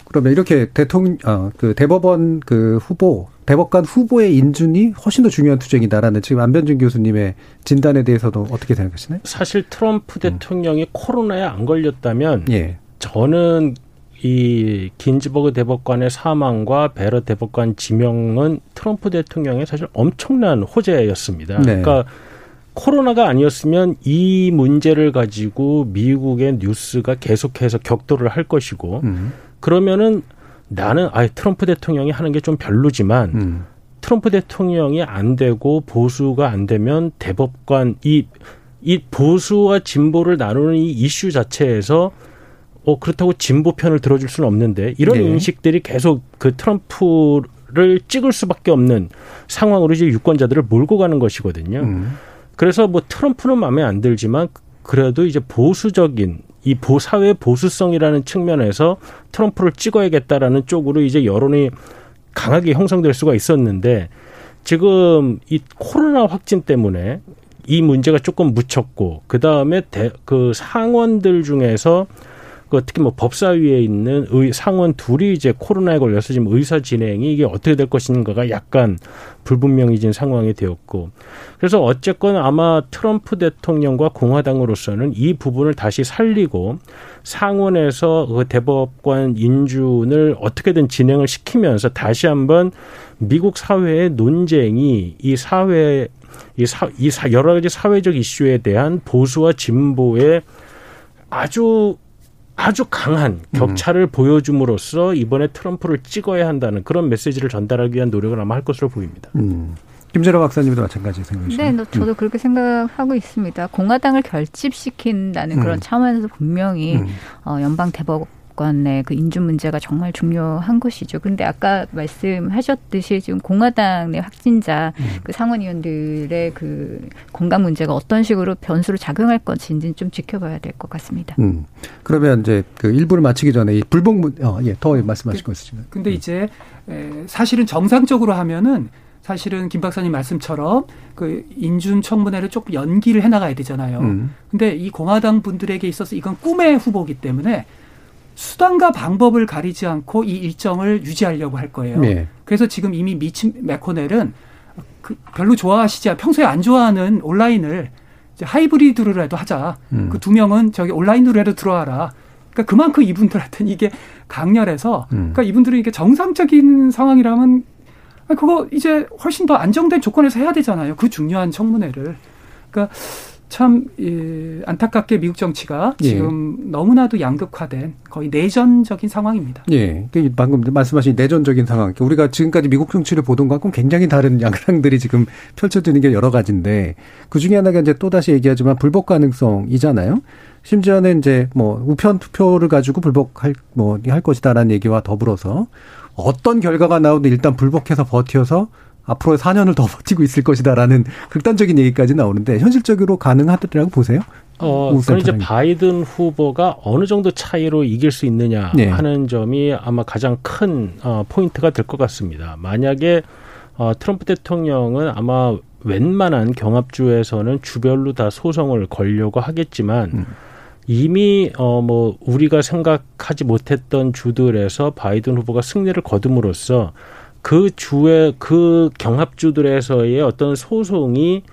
F: 그러면 이렇게 대통령, 어, 그 대법원 그 후보, 대법관 후보의 인준이 훨씬 더 중요한 투쟁이다라는 지금 안변준 교수님의 진단에 대해서도 어떻게 생각하시나요?
J: 사실 트럼프 음. 대통령이 음. 코로나에 안 걸렸다면 예. 저는 이 긴즈버그 대법관의 사망과 배럿 대법관 지명은 트럼프 대통령의 사실 엄청난 호재였습니다. 네. 그러니까 코로나가 아니었으면 이 문제를 가지고 미국의 뉴스가 계속해서 격돌을 할 것이고 음. 그러면은 나는 아 트럼프 대통령이 하는 게 좀 별로지만 음. 트럼프 대통령이 안 되고 보수가 안 되면 대법관 이 이 보수와 진보를 나누는 이 이슈 자체에서 어 그렇다고 진보 편을 들어줄 수는 없는데 이런 네. 인식들이 계속 그 트럼프를 를 찍을 수밖에 없는 상황으로 이제 유권자들을 몰고 가는 것이거든요. 음. 그래서 뭐 트럼프는 마음에 안 들지만 그래도 이제 보수적인 이 보, 사회 보수성이라는 측면에서 트럼프를 찍어야겠다라는 쪽으로 이제 여론이 강하게 형성될 수가 있었는데 지금 이 코로나 확진 때문에 이 문제가 조금 묻혔고 그 다음에 그 상원들 중에서 그 특히 뭐 법사위에 있는 의 상원 둘이 이제 코로나에 걸려서 지금 의사 진행이 이게 어떻게 될 것인가가 약간 불분명해진 상황이 되었고. 그래서 어쨌건 아마 트럼프 대통령과 공화당으로서는 이 부분을 다시 살리고 상원에서 그 대법관 인준을 어떻게든 진행을 시키면서 다시 한번 미국 사회의 논쟁이 이 사회 이, 사, 이 사, 여러 가지 사회적 이슈에 대한 보수와 진보의 아주 아주 강한 격차를 음. 보여줌으로써 이번에 트럼프를 찍어야 한다는 그런 메시지를 전달하기 위한 노력을 아마 할 것으로 보입니다.
F: 음. 김재라 박사님도 마찬가지 생각이시죠?
I: 네, 저도 음. 그렇게 생각하고 있습니다. 공화당을 결집시킨다는 그런 음. 차원에서 분명히 음. 어, 연방 대법 정권의 그 인준 문제가 정말 중요한 것이죠. 그런데 아까 말씀하셨듯이 지금 공화당 내 확진자 음. 그 상원의원들의 그 건강 문제가 어떤 식으로 변수로 작용할 것인지는 좀 지켜봐야 될 것 같습니다.
F: 음. 그러면 이제 그 일부를 마치기 전에 이 불복 어, 예, 더 말씀하실 그, 것 있으시면.
H: 근데 음. 이제 사실은 정상적으로 하면은 사실은 김 박사님 말씀처럼 그 인준 청문회를 조금 연기를 해 나가야 되잖아요. 음. 근데 이 공화당 분들에게 있어서 이건 꿈의 후보기 때문에 수단과 방법을 가리지 않고 이 일정을 유지하려고 할 거예요. 네. 그래서 지금 이미 미치 맥코넬은 그 별로 좋아하시지 않, 평소에 안 좋아하는 온라인을 이제 하이브리드로라도 하자. 음. 그두 명은 저기 온라인으로라도 들어와라. 그러니까 그만큼 이분들한테는 이게 강렬해서, 음. 그러니까 이분들은 이게 정상적인 상황이라면 그거 이제 훨씬 더 안정된 조건에서 해야 되잖아요. 그 중요한 청문회를. 그러니까 참 예, 안타깝게 미국 정치가 예. 지금 예. 너무나도 양극화된 거의 내전적인 상황입니다.
F: 예, 그 방금 말씀하신 내전적인 상황. 우리가 지금까지 미국 정치를 보던 것과는 굉장히 다른 양상들이 지금 펼쳐지는 게 여러 가지인데 그 중에 하나가 이제 또 다시 얘기하지만 불복 가능성이잖아요. 심지어는 이제 뭐 우편 투표를 가지고 불복할 뭐 할 것이다라는 얘기와 더불어서 어떤 결과가 나오든 일단 불복해서 버텨서 앞으로 4년을 더 *laughs* 버티고 있을 것이다라는 극단적인 얘기까지 나오는데 현실적으로 가능하더라고 보세요?
J: 어, 그건 이제 바이든 후보가 어느 정도 차이로 이길 수 있느냐 네. 하는 점이 아마 가장 큰 어, 포인트가 될 것 같습니다. 만약에 어, 트럼프 대통령은 아마 웬만한 경합주에서는 주별로 다 소송을 걸려고 하겠지만 음. 이미 어 뭐 우리가 생각하지 못했던 주들에서 바이든 후보가 승리를 거둠으로써 그 주의 그 경합주들에서의 어떤 소송이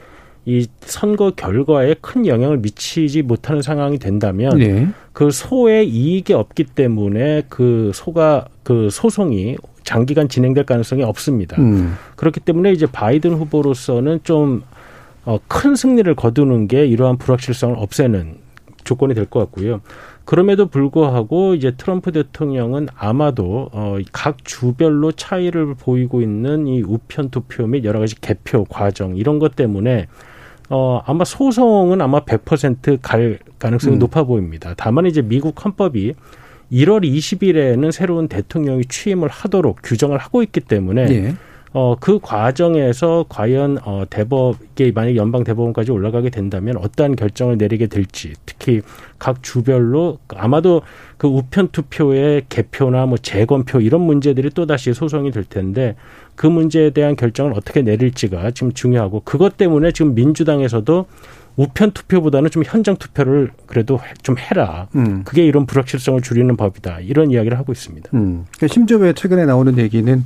J: 이 선거 결과에 큰 영향을 미치지 못하는 상황이 된다면 네. 그 소의 이익이 없기 때문에 그 소가 그 소송이 장기간 진행될 가능성이 없습니다. 음. 그렇기 때문에 이제 바이든 후보로서는 좀 어, 큰 승리를 거두는 게 이러한 불확실성을 없애는 조건이 될 것 같고요. 그럼에도 불구하고 이제 트럼프 대통령은 아마도 어각 주별로 차이를 보이고 있는 이 우편 투표 및 여러 가지 개표 과정 이런 것 때문에 어 아마 소송은 아마 100%갈 가능성이 음. 높아 보입니다. 다만 이제 미국 헌법이 1월 20일에는 새로운 대통령이 취임을 하도록 규정을 하고 있기 때문에 예. 어, 그 과정에서 과연 어, 대법이 만약 연방 대법원까지 올라가게 된다면 어떠한 결정을 내리게 될지 특히 각 주별로 아마도 그 우편 투표의 개표나 뭐 재검표 이런 문제들이 또 다시 소송이 될 텐데 그 문제에 대한 결정을 어떻게 내릴지가 지금 중요하고 그것 때문에 지금 민주당에서도 우편 투표보다는 좀 현장 투표를 그래도 좀 해라. 음. 그게 이런 불확실성을 줄이는 법이다. 이런 이야기를 하고 있습니다.
F: 음. 그러니까 심지어 왜 최근에 나오는 얘기는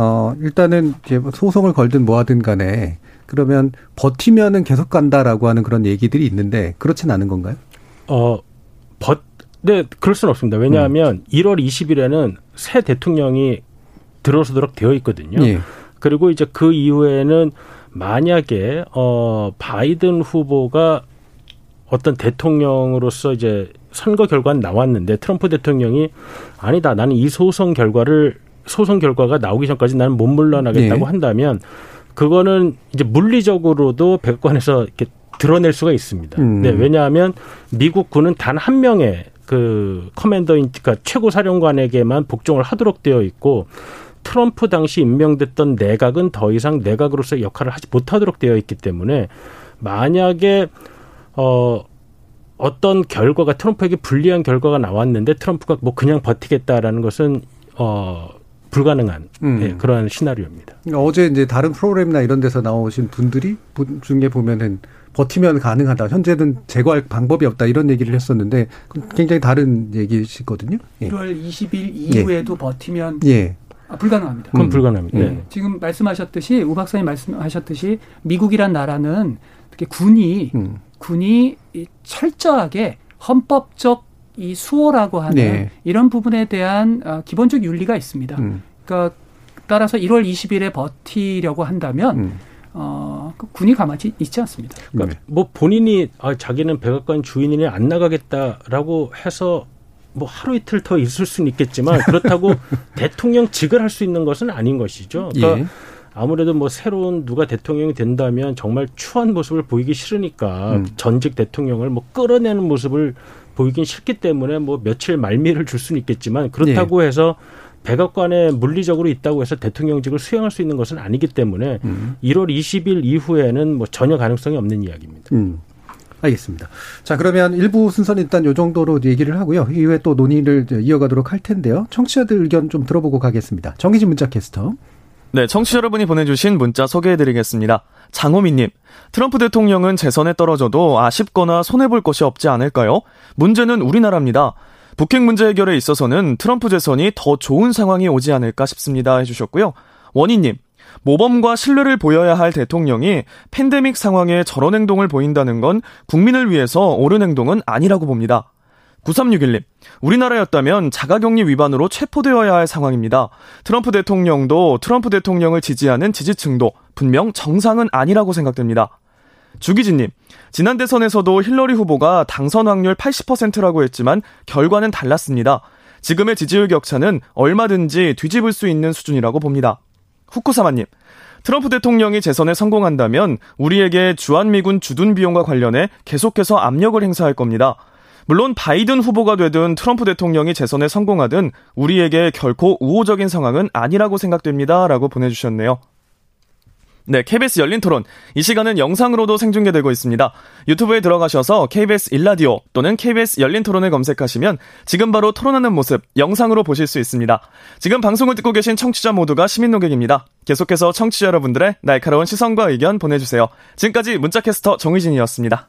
F: 어, 일단은 이제 뭐 소송을 걸든 뭐 하든 간에 그러면 버티면은 계속 간다라고 하는 그런 얘기들이 있는데 그렇진 않은 건가요?
J: 어, 버, 네, 그럴 수는 없습니다. 왜냐하면 음. 1월 20일에는 새 대통령이 들어서도록 되어 있거든요. 예. 그리고 이제 그 이후에는 만약에 어 바이든 후보가 어떤 대통령으로서 이제 선거 결과는 나왔는데 트럼프 대통령이 아니다 나는 이 소송 결과를 소송 결과가 나오기 전까지 나는 못 물러나겠다고 네. 한다면 그거는 이제 물리적으로도 백악관에서 이렇게 드러낼 수가 있습니다. 음. 네, 왜냐하면 미국 군은 단 한 명의 그 커맨더인 그러니까 최고 사령관에게만 복종을 하도록 되어 있고 트럼프 당시 임명됐던 내각은 더 이상 내각으로서 역할을 하지 못하도록 되어 있기 때문에 만약에 어 어떤 결과가 트럼프에게 불리한 결과가 나왔는데 트럼프가 뭐 그냥 버티겠다라는 것은 어 불가능한 음. 네, 그러한 시나리오입니다.
F: 그러니까 어제 이제 다른 프로그램이나 이런 데서 나오신 분들이 중에 보면은 버티면 가능하다. 현재는 제거할 방법이 없다. 이런 얘기를 했었는데 굉장히 다른 얘기시거든요.
H: 예. 1월 20일 이후에도 예. 버티면 예. 아, 불가능합니다.
J: 그건 음. 불가능합니다. 네.
H: 지금 말씀하셨듯이 우 박사님 말씀하셨듯이 미국이란 나라는 특히 군이 음. 군이 철저하게 헌법적 이 수호라고 하는 네. 이런 부분에 대한 어, 기본적 윤리가 있습니다. 음. 그러니까 따라서 1월 20일에 버티려고 한다면 음. 어, 그 군이 가만히 있지 않습니다.
J: 그러니까 네. 뭐 본인이 아, 자기는 백악관 주인이니 안 나가겠다라고 해서 뭐 하루 이틀 더 있을 수는 있겠지만 그렇다고 *laughs* 대통령 직을 할 수 있는 것은 아닌 것이죠. 그러니까 예. 아무래도 뭐 새로운 누가 대통령이 된다면 정말 추한 모습을 보이기 싫으니까 음. 전직 대통령을 뭐 끌어내는 모습을 보이긴 싫기 때문에 뭐 며칠 말미를 줄 수는 있겠지만 그렇다고 예. 해서 백악관에 물리적으로 있다고 해서 대통령직을 수행할 수 있는 것은 아니기 때문에 음. 1월 20일 이후에는 뭐 전혀 가능성이 없는 이야기입니다. 음.
F: 알겠습니다. 자, 그러면 일부 순서는 일단 요 정도로 얘기를 하고요. 이후에 또 논의를 이어가도록 할 텐데요. 청취자들 의견 좀 들어보고 가겠습니다. 정기진 문자 캐스터.
K: 네, 청취자 여러분이 보내주신 문자 소개해드리겠습니다. 장호민님, 트럼프 대통령은 재선에 떨어져도 아쉽거나 손해볼 것이 없지 않을까요? 문제는 우리나라입니다. 북핵 문제 해결에 있어서는 트럼프 재선이 더 좋은 상황이 오지 않을까 싶습니다. 해주셨고요. 원희님, 모범과 신뢰를 보여야 할 대통령이 팬데믹 상황에 저런 행동을 보인다는 건 국민을 위해서 옳은 행동은 아니라고 봅니다. 9361님, 우리나라였다면 자가격리 위반으로 체포되어야 할 상황입니다. 트럼프 대통령도 트럼프 대통령을 지지하는 지지층도 분명 정상은 아니라고 생각됩니다. 주기진님, 지난 대선에서도 힐러리 후보가 당선 확률 80%라고 했지만 결과는 달랐습니다. 지금의 지지율 격차는 얼마든지 뒤집을 수 있는 수준이라고 봅니다. 후쿠사마님, 트럼프 대통령이 재선에 성공한다면 우리에게 주한미군 주둔 비용과 관련해 계속해서 압력을 행사할 겁니다. 물론 바이든 후보가 되든 트럼프 대통령이 재선에 성공하든 우리에게 결코 우호적인 상황은 아니라고 생각됩니다. 라고 보내주셨네요. 네, KBS 열린 토론. 이 시간은 영상으로도 생중계되고 있습니다. 유튜브에 들어가셔서 KBS 일라디오 또는 KBS 열린 토론을 검색하시면 지금 바로 토론하는 모습 영상으로 보실 수 있습니다. 지금 방송을 듣고 계신 청취자 모두가 시민 노객입니다. 계속해서 청취자 여러분들의 날카로운 시선과 의견 보내주세요. 지금까지 문자캐스터 정의진이었습니다.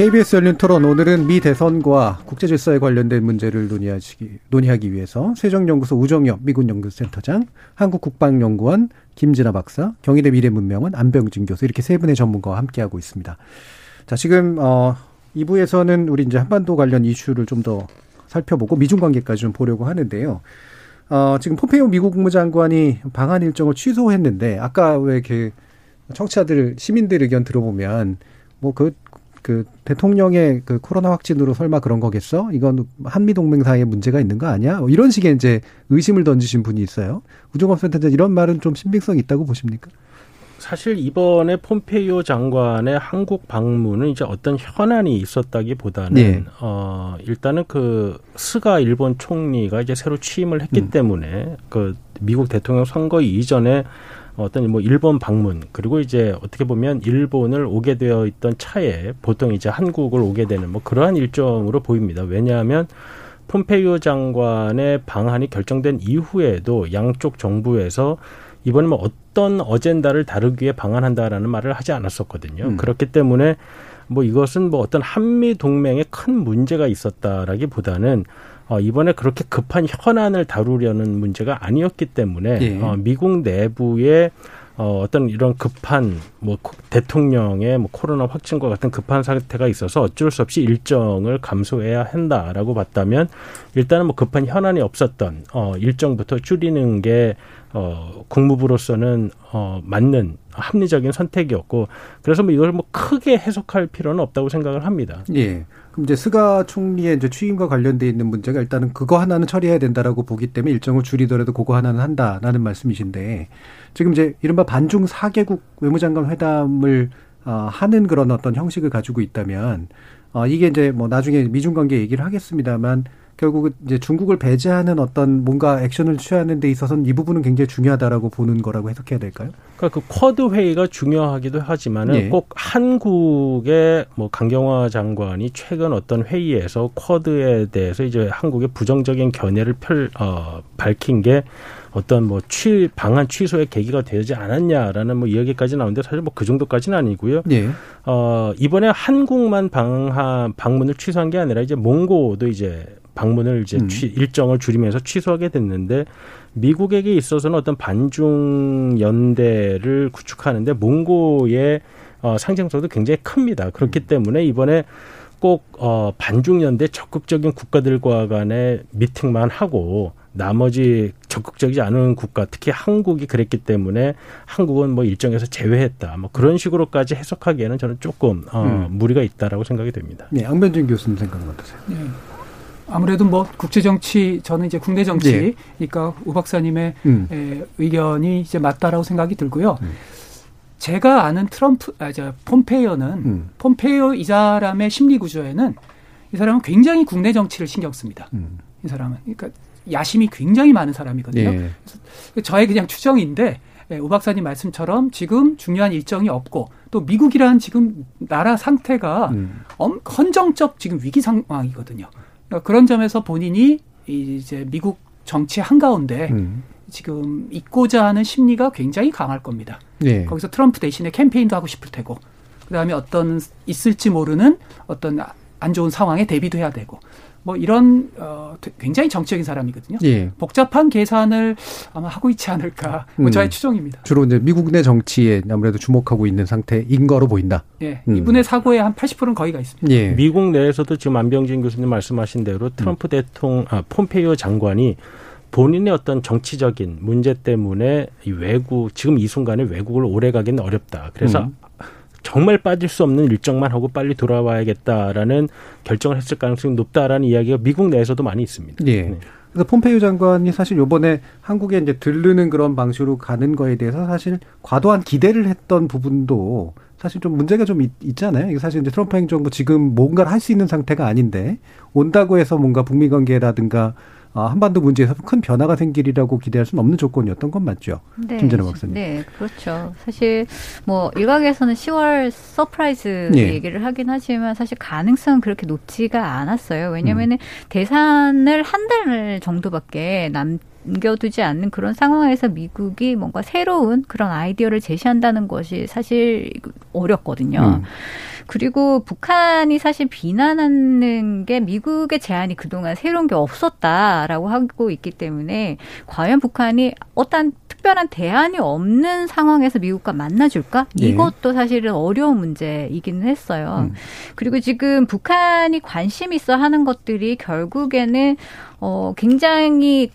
F: KBS 열린 토론 오늘은 미 대선과 국제 질서에 관련된 문제를 논의하기, 논의하기 위해서 세종연구소 우정엽 미군 연구센터장, 한국국방연구원 김진아 박사, 경희대 미래문명원 안병진 교수 이렇게 세 분의 전문가와 함께하고 있습니다. 자 지금 어 2부에서는 우리 이제 한반도 관련 이슈를 좀 더 살펴보고 미중 관계까지 좀 보려고 하는데요. 어 지금 포페오 미국 국무장관이 방한 일정을 취소했는데 아까 왜 그 청취자들 시민들 의견 들어보면 뭐그 그 대통령의 그 코로나 확진으로 설마 그런 거겠어? 이건 한미 동맹 사이에 문제가 있는 거 아니야? 뭐 이런 식의 이제 의심을 던지신 분이 있어요. 우종업 센터장 이런 말은 좀 신빙성이 있다고 보십니까?
J: 사실 이번에 폼페이오 장관의 한국 방문은 이제 어떤 현안이 있었다기보다는 네. 어 일단은 그 스가 일본 총리가 이제 새로 취임을 했기 음. 때문에 그 미국 대통령 선거 이전에 어떤 뭐 일본 방문 그리고 이제 어떻게 보면 일본을 오게 되어 있던 차에 보통 이제 한국을 오게 되는 뭐 그러한 일정으로 보입니다. 왜냐하면 폼페이오 장관의 방한이 결정된 이후에도 양쪽 정부에서 이번에 뭐 어떤 어젠다를 다루기 위해 방한한다라는 말을 하지 않았었거든요. 음. 그렇기 때문에 뭐 이것은 뭐 어떤 한미 동맹에 큰 문제가 있었다라기보다는 어, 이번에 그렇게 급한 현안을 다루려는 문제가 아니었기 때문에 예. 어, 미국 내부의 어, 어떤 이런 급한 뭐 대통령의 뭐 코로나 확진과 같은 급한 사태가 있어서 어쩔 수 없이 일정을 감소해야 한다라고 봤다면 일단은 뭐 급한 현안이 없었던 어, 일정부터 줄이는 게 어, 국무부로서는 어, 맞는 합리적인 선택이었고 그래서 뭐 이걸 뭐 크게 해석할 필요는 없다고 생각을 합니다.
F: 예. 이제 스가 총리의 이제 취임과 관련돼 있는 문제가 일단은 그거 하나는 처리해야 된다라고 보기 때문에 일정을 줄이더라도 그거 하나는 한다라는 말씀이신데 지금 이제 이른바 반중 사개국 외무장관 회담을 어, 하는 그런 어떤 형식을 가지고 있다면 어, 이게 이제 뭐 나중에 미중 관계 얘기를 하겠습니다만 결국 이제 중국을 배제하는 어떤 뭔가 액션을 취하는 데 있어서는 이 부분은 굉장히 중요하다라고 보는 거라고 해석해야 될까요?
J: 그러니까 그 쿼드 회의가 중요하기도 하지만은 네. 꼭 한국의 뭐 강경화 장관이 최근 어떤 회의에서 쿼드에 대해서 이제 한국의 부정적인 견해를 펼 어, 밝힌 게 어떤 뭐 취 방한 취소의 계기가 되지 않았냐라는 뭐 이야기까지 나오는데 사실 뭐 그 정도까지는 아니고요.
F: 네.
J: 어 이번에 한국만 방한 방문을 취소한 게 아니라 이제 몽고도 이제 방문을 이제 음. 취, 일정을 줄이면서 취소하게 됐는데 미국에게 있어서는 어떤 반중 연대를 구축하는데 몽고의 어, 상징성도 굉장히 큽니다. 그렇기 음. 때문에 이번에 꼭 어, 반중 연대 적극적인 국가들과 간의 미팅만 하고 나머지 적극적이지 않은 국가, 특히 한국이 그랬기 때문에 한국은 뭐 일정에서 제외했다. 뭐 그런 식으로까지 해석하기에는 저는 조금 어, 음. 무리가 있다라고 생각이 됩니다.
F: 네, 양변진 교수님 생각은 어떠세요? 네.
H: 아무래도 뭐 국제 정치 저는 이제 국내 정치니까 네. 우 박사님의 음. 에, 의견이 이제 맞다라고 생각이 들고요. 음. 제가 아는 트럼프 아저 폼페이오는 음. 폼페이오 이 사람의 심리 구조에는 이 사람은 굉장히 국내 정치를 신경 씁니다. 음. 이 사람은 그러니까 야심이 굉장히 많은 사람이거든요. 네. 그래서 저의 그냥 추정인데 예, 우 박사님 말씀처럼 지금 중요한 일정이 없고 또 미국이란 지금 나라 상태가 음. 헌정적 지금 위기 상황이거든요. 그러니까 그런 점에서 본인이 이제 미국 정치 한가운데 음. 지금 있고자 하는 심리가 굉장히 강할 겁니다. 예. 거기서 트럼프 대신에 캠페인도 하고 싶을 테고, 그 다음에 어떤 있을지 모르는 어떤 안 좋은 상황에 대비도 해야 되고, 뭐 이런 어 굉장히 정치적인 사람이거든요. 예. 복잡한 계산을 아마 하고 있지 않을까. 뭐 음. 저의 추정입니다.
F: 주로 이제 미국 내 정치에 아무래도 주목하고 있는 상태인 거로 보인다.
H: 예. 음. 이분의 사고의 한 80%는 거의가 있습니다.
J: 예. 미국 내에서도 지금 안병진 교수님 말씀하신 대로 트럼프 음. 대통령 아, 폼페이오 장관이 본인의 어떤 정치적인 문제 때문에 이 외국 지금 이 순간에 외국을 오래 가기는 어렵다. 그래서 음. 정말 빠질 수 없는 일정만 하고 빨리 돌아와야겠다라는 결정을 했을 가능성이 높다라는 이야기가 미국 내에서도 많이 있습니다.
F: 예. 네. 그래서 폼페이오 장관이 사실 요번에 한국에 이제 들르는 그런 방식으로 가는 거에 대해서 사실 과도한 기대를 했던 부분도 사실 좀 문제가 좀 있, 잖아요 이게 사실 이제 트럼프 행정부 지금 뭔가를 할 수 있는 상태가 아닌데 온다고 해서 뭔가 북미 관계라든가 아, 한반도 문제에서 큰 변화가 생기리라고 기대할 수는 없는 조건이었던 건 맞죠. 네. 김전혜 박사님.
I: 네, 그렇죠. 사실 뭐 일각에서는 10월 surprise 네. 얘기를 하긴 하지만 사실 가능성은 그렇게 높지가 않았어요. 왜냐면은 음. 대선을 한 달 정도밖에 남 남겨두지 않는 그런 상황에서 미국이 뭔가 새로운 그런 아이디어를 제시한다는 것이 사실 어렵거든요. 음. 그리고 북한이 사실 비난하는 게 미국의 제안이 그동안 새로운 게 없었다라고 하고 있기 때문에 과연 북한이 어떤 특별한 대안이 없는 상황에서 미국과 만나줄까? 예. 이것도 사실은 어려운 문제이기는 했어요. 음. 그리고 지금 북한이 관심 있어 하는 것들이 결국에는 어 굉장히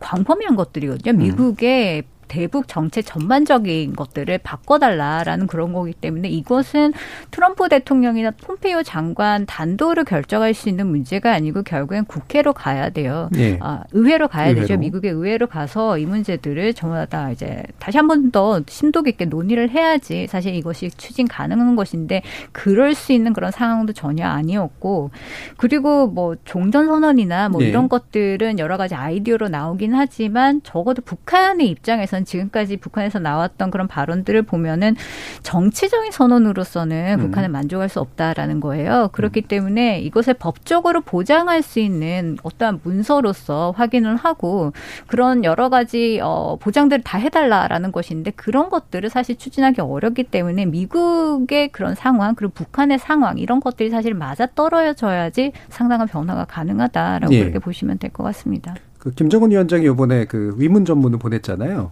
I: 광범위한 것들이거든요. 음. 미국의 대북 정책 전반적인 것들을 바꿔달라라는 그런 거기 때문에 이것은 트럼프 대통령이나 폼페이오 장관 단도를 결정할 수 있는 문제가 아니고 결국엔 국회로 가야 돼요. 네. 아, 의회로 가야 의회로. 되죠. 미국의 의회로 가서 이 문제들을 전부 다 이제 다시 한 번 더 심도 깊게 논의를 해야지 사실 이것이 추진 가능한 것인데 그럴 수 있는 그런 상황도 전혀 아니었고 그리고 뭐 종전 선언이나 뭐 네. 이런 것들은 여러 가지 아이디어로 나오긴 하지만 적어도 북한의 입장에서 지금까지 북한에서 나왔던 그런 발언들을 보면은 정치적인 선언으로서는 음. 북한은 만족할 수 없다라는 거예요. 그렇기 음. 때문에 이것을 법적으로 보장할 수 있는 어떠한 문서로서 확인을 하고 그런 여러 가지 어 보장들을 다 해달라라는 것인데 그런 것들을 사실 추진하기 어렵기 때문에 미국의 그런 상황 그리고 북한의 상황 이런 것들이 사실 맞아 떨어져야지 상당한 변화가 가능하다라고 예. 그렇게 보시면 될 것 같습니다.
F: 그 김정은 위원장이 이번에 그 위문 전문을 보냈잖아요.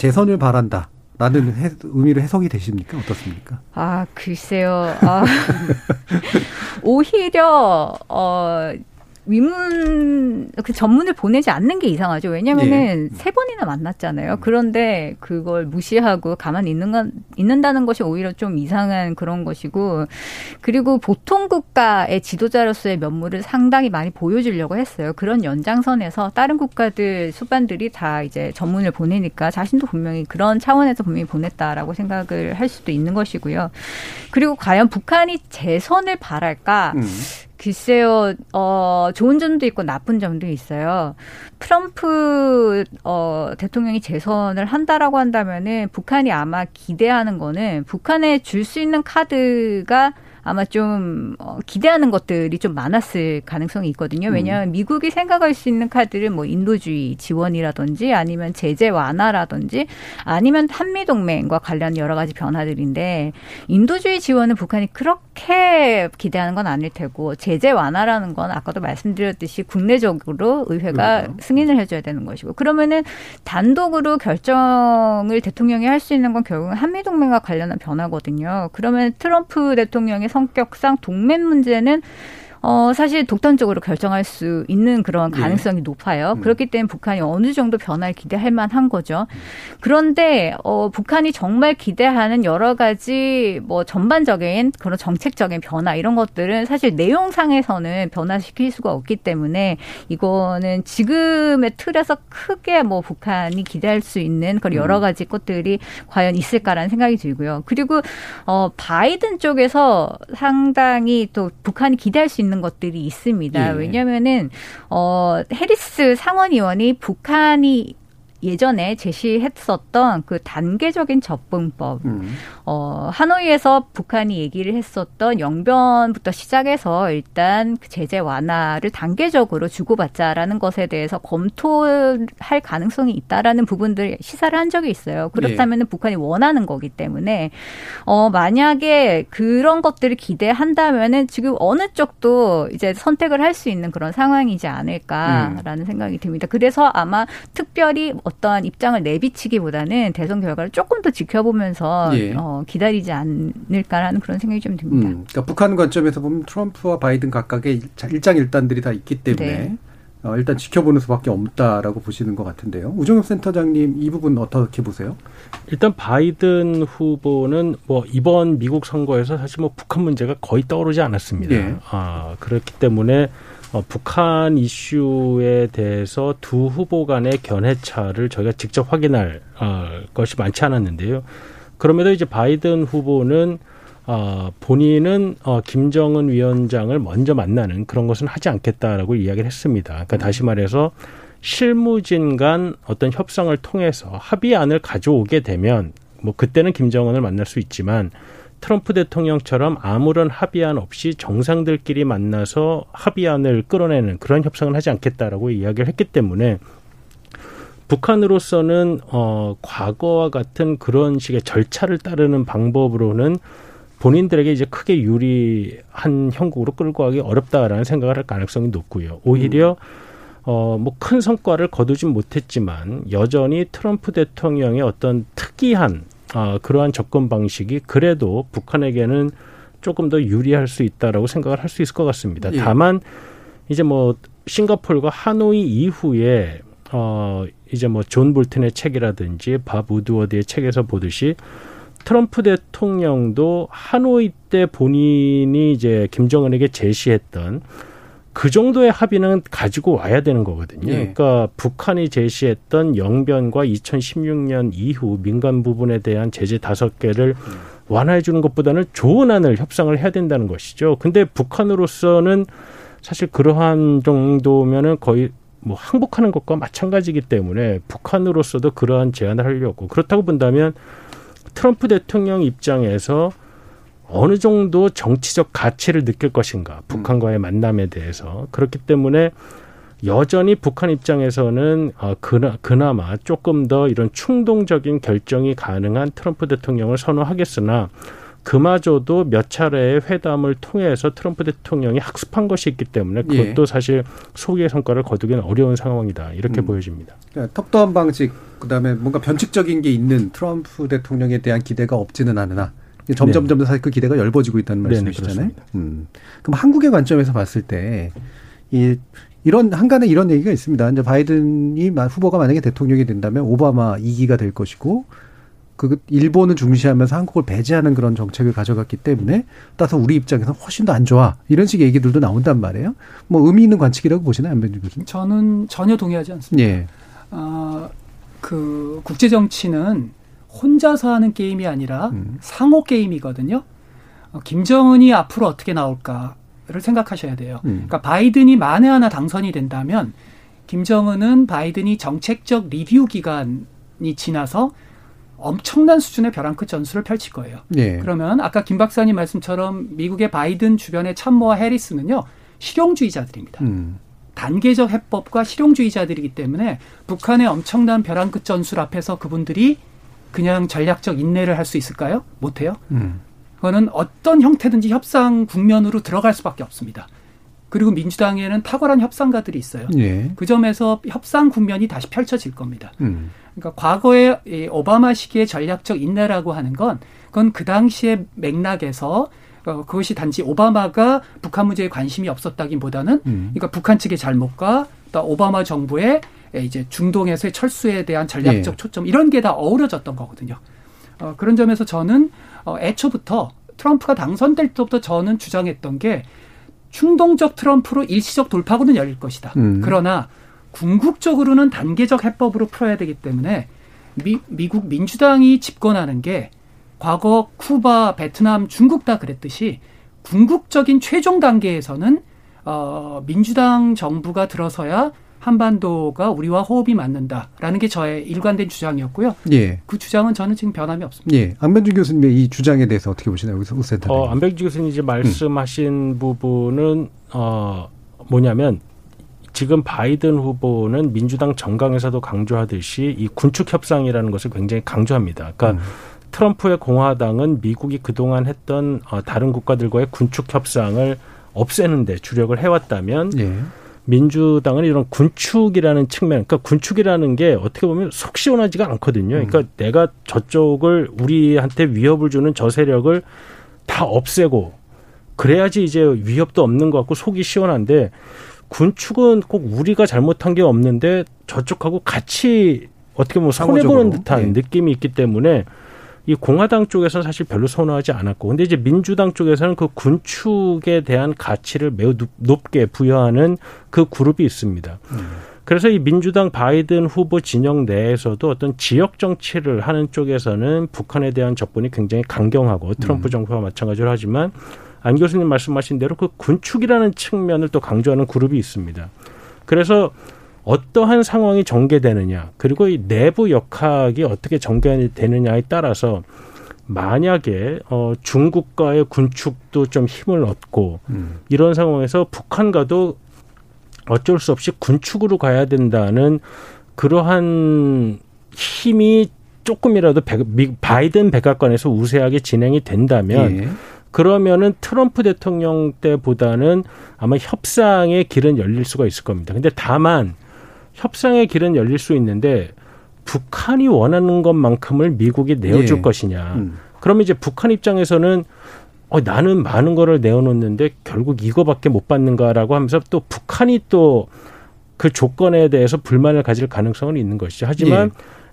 F: 재선을 바란다. 라는 해, 의미로 해석이 되십니까? 어떻습니까?
I: 아, 글쎄요. 아, *laughs* 오히려, 어, 위문 그 전문을 보내지 않는 게 이상하죠. 왜냐면은 예. 세 번이나 만났잖아요. 그런데 그걸 무시하고 가만히 있는 건 있는다는 것이 오히려 좀 이상한 그런 것이고 그리고 보통 국가의 지도자로서의 면모를 상당히 많이 보여주려고 했어요. 그런 연장선에서 다른 국가들 수반들이 다 이제 전문을 보내니까 자신도 분명히 그런 차원에서 분명히 보냈다라고 생각을 할 수도 있는 것이고요. 그리고 과연 북한이 재선을 바랄까? 음. 글쎄요, 어, 좋은 점도 있고 나쁜 점도 있어요. 트럼프, 어, 대통령이 재선을 한다라고 한다면은 북한이 아마 기대하는 거는 북한에 줄 수 있는 카드가 아마 좀 어, 기대하는 것들이 좀 많았을 가능성이 있거든요. 음. 왜냐하면 미국이 생각할 수 있는 카드를 뭐 인도주의 지원이라든지 아니면 제재 완화라든지 아니면 한미 동맹과 관련 여러 가지 변화들인데 인도주의 지원은 북한이 그렇게 기대하는 건 아닐 테고 제재 완화라는 건 아까도 말씀드렸듯이 국내적으로 의회가 그렇죠. 승인을 해줘야 되는 것이고 그러면은 단독으로 결정을 대통령이 할 수 있는 건 결국은 한미 동맹과 관련한 변화거든요. 그러면 트럼프 대통령의 성격상 동맹 문제는 어, 사실 독단적으로 결정할 수 있는 그런 예. 가능성이 예. 높아요. 음. 그렇기 때문에 북한이 어느 정도 변화를 기대할 만한 거죠. 그런데, 어, 북한이 정말 기대하는 여러 가지 뭐 전반적인 그런 정책적인 변화 이런 것들은 사실 내용상에서는 변화시킬 수가 없기 때문에 이거는 지금의 틀에서 크게 뭐 북한이 기대할 수 있는 그런 여러 음. 가지 것들이 과연 있을까라는 생각이 들고요. 그리고, 어, 바이든 쪽에서 상당히 또 북한이 기대할 수 있는 있는 것들이 있습니다. 예. 왜냐면은 어 해리스 상원의원이 북한이 예전에 제시했었던 그 단계적인 접근법, 음. 어, 하노이에서 북한이 얘기를 했었던 영변부터 시작해서 일단 그 제재 완화를 단계적으로 주고받자라는 것에 대해서 검토할 가능성이 있다라는 부분들 시사를 한 적이 있어요. 그렇다면 네. 북한이 원하는 거기 때문에 어, 만약에 그런 것들을 기대한다면은 지금 어느 쪽도 이제 선택을 할 수 있는 그런 상황이지 않을까라는 음. 생각이 듭니다. 그래서 아마 특별히 어떠한 입장을 내비치기보다는 대선 결과를 조금 더 지켜보면서 예. 어, 기다리지 않을까라는 그런 생각이 좀 듭니다. 음,
F: 그러니까 북한 관점에서 보면 트럼프와 바이든 각각의 일장일단들이 다 있기 때문에 네. 어, 일단 지켜보는 수밖에 없다라고 보시는 것 같은데요. 우정엽 센터장님 이 부분 어떻게 보세요?
J: 일단 바이든 후보는 뭐 이번 미국 선거에서 사실 뭐 북한 문제가 거의 떠오르지 않았습니다. 네. 아, 그렇기 때문에 어, 북한 이슈에 대해서 두 후보 간의 견해차를 저희가 직접 확인할 어, 것이 많지 않았는데요. 그럼에도 이제 바이든 후보는 어, 본인은 어, 김정은 위원장을 먼저 만나는 그런 것은 하지 않겠다라고 이야기를 했습니다. 그러니까 다시 말해서 실무진 간 어떤 협상을 통해서 합의안을 가져오게 되면 뭐 그때는 김정은을 만날 수 있지만 트럼프 대통령처럼 아무런 합의안 없이 정상들끼리 만나서 합의안을 끌어내는 그런 협상을 하지 않겠다라고 이야기를 했기 때문에 북한으로서는 어 과거와 같은 그런 식의 절차를 따르는 방법으로는 본인들에게 이제 크게 유리한 형국으로 끌고 가기 어렵다라는 생각을 할 가능성이 높고요. 오히려 어, 뭐 큰 성과를 거두진 못했지만 여전히 트럼프 대통령의 어떤 특이한 아, 그러한 접근 방식이 그래도 북한에게는 조금 더 유리할 수 있다라고 생각을 할 수 있을 것 같습니다. 예. 다만 이제 뭐 싱가폴과 하노이 이후에 어 이제 뭐 존 볼튼의 책이라든지 밥 우드워드의 책에서 보듯이 트럼프 대통령도 하노이 때 본인이 이제 김정은에게 제시했던 그 정도의 합의는 가지고 와야 되는 거거든요. 네. 그러니까 북한이 제시했던 영변과 2016년 이후 민간 부분에 대한 제재 다섯 개를 완화해 주는 것보다는 좋은 안을 협상을 해야 된다는 것이죠. 근데 북한으로서는 사실 그러한 정도면은 거의 뭐 항복하는 것과 마찬가지이기 때문에 북한으로서도 그러한 제안을 하려고 그렇다고 본다면 트럼프 대통령 입장에서 어느 정도 정치적 가치를 느낄 것인가 북한과의 음. 만남에 대해서 그렇기 때문에 여전히 북한 입장에서는 어, 그나, 그나마 조금 더 이런 충동적인 결정이 가능한 트럼프 대통령을 선호하겠으나 그마저도 몇 차례의 회담을 통해서 트럼프 대통령이 학습한 것이 있기 때문에 그것도 예. 사실 소기의 성과를 거두기는 어려운 상황이다 이렇게 음. 보여집니다.
F: 그러니까 턱도한 방식 그다음에 뭔가 변칙적인 게 있는 트럼프 대통령에 대한 기대가 없지는 않으나 점점 점점 사실 그 기대가 얇아지고 있다는 말씀이시잖아요. 네, 음. 그럼 한국의 관점에서 봤을 때 이 이런 한간에 이런 얘기가 있습니다. 이제 바이든이 후보가 만약에 대통령이 된다면 오바마 2기가 될 것이고 그 일본을 중시하면서 한국을 배제하는 그런 정책을 가져갔기 때문에 따라서 우리 입장에서 훨씬 더 안 좋아 이런 식의 얘기들도 나온단 말이에요. 뭐 의미 있는 관측이라고 보시나요, 안변주 교수님?
H: 저는 전혀 동의하지 않습니다. 예. 어, 그 국제 정치는 혼자서 하는 게임이 아니라 음. 상호 게임이거든요. 어, 김정은이 앞으로 어떻게 나올까를 생각하셔야 돼요. 음. 그러니까 바이든이 만에 하나 당선이 된다면 김정은은 바이든이 정책적 리뷰 기간이 지나서 엄청난 수준의 벼랑 끝 전술을 펼칠 거예요. 네. 그러면 아까 김 박사님 말씀처럼 미국의 바이든 주변의 참모와 해리스는요 실용주의자들입니다. 음. 단계적 해법과 실용주의자들이기 때문에 북한의 엄청난 벼랑 끝 전술 앞에서 그분들이 그냥 전략적 인내를 할 수 있을까요? 못해요. 음. 그거는 어떤 형태든지 협상 국면으로 들어갈 수밖에 없습니다. 그리고 민주당에는 탁월한 협상가들이 있어요. 예. 그 점에서 협상 국면이 다시 펼쳐질 겁니다. 음. 그러니까 과거에 이 오바마 시기의 전략적 인내라고 하는 건 그건 그 당시의 맥락에서 어, 그것이 단지 오바마가 북한 문제에 관심이 없었다기보다는 음. 그러니까 북한 측의 잘못과 또 오바마 정부의 이제 중동에서의 철수에 대한 전략적 예. 초점 이런 게 다 어우러졌던 거거든요. 어, 그런 점에서 저는 어, 애초부터 트럼프가 당선될 때부터 저는 주장했던 게 충동적 트럼프로 일시적 돌파구는 열릴 것이다. 음. 그러나 궁극적으로는 단계적 해법으로 풀어야 되기 때문에 미, 미국 민주당이 집권하는 게 과거 쿠바, 베트남, 중국 다 그랬듯이 궁극적인 최종 단계에서는 어, 민주당 정부가 들어서야 한반도가 우리와 호흡이 맞는다라는 게 저의 일관된 주장이었고요. 예. 그 주장은 저는 지금 변함이 없습니다.
F: 예. 안병주 교수님의 이 주장에 대해서 어떻게 보시나요? 여기서 우센터.
J: 어, 안병주 교수님 이제 말씀하신 음. 부분은 어 뭐냐면 지금 바이든 후보는 민주당 정강에서도 강조하듯이 이 군축 협상이라는 것을 굉장히 강조합니다. 그러니까 음. 트럼프의 공화당은 미국이 그동안 했던 어, 다른 국가들과의 군축 협상을 없애는데 주력을 해왔다면 예. 민주당은 이런 군축이라는 측면, 그러니까 군축이라는 게 어떻게 보면 속 시원하지가 않거든요. 그러니까 음. 내가 저쪽을 우리한테 위협을 주는 저 세력을 다 없애고 그래야지 이제 위협도 없는 것 같고 속이 시원한데 군축은 꼭 우리가 잘못한 게 없는데 저쪽하고 같이 어떻게 보면 손해 보는 듯한 네. 느낌이 있기 때문에 이 공화당 쪽에서는 사실 별로 선호하지 않았고 근데 이제 민주당 쪽에서는 그 군축에 대한 가치를 매우 높게 부여하는 그 그룹이 있습니다. 음. 그래서 이 민주당 바이든 후보 진영 내에서도 어떤 지역 정치를 하는 쪽에서는 북한에 대한 접근이 굉장히 강경하고 트럼프 음. 정부와 마찬가지로 하지만 안 교수님 말씀하신 대로 그 군축이라는 측면을 또 강조하는 그룹이 있습니다. 그래서 어떠한 상황이 전개되느냐 그리고 이 내부 역학이 어떻게 전개되느냐에 따라서 만약에 어 중국과의 군축도 좀 힘을 얻고 음. 이런 상황에서 북한과도 어쩔 수 없이 군축으로 가야 된다는 그러한 힘이 조금이라도 바이든 백악관에서 우세하게 진행이 된다면 예. 그러면은 트럼프 대통령 때보다는 아마 협상의 길은 열릴 수가 있을 겁니다. 근데 다만 협상의 길은 열릴 수 있는데 북한이 원하는 것만큼을 미국이 내어줄 예. 것이냐. 음. 그러면 이제 북한 입장에서는 어, 나는 많은 거를 내어놓는데 결국 이거밖에 못 받는가라고 하면서 또 북한이 또 그 조건에 대해서 불만을 가질 가능성은 있는 것이죠. 하지만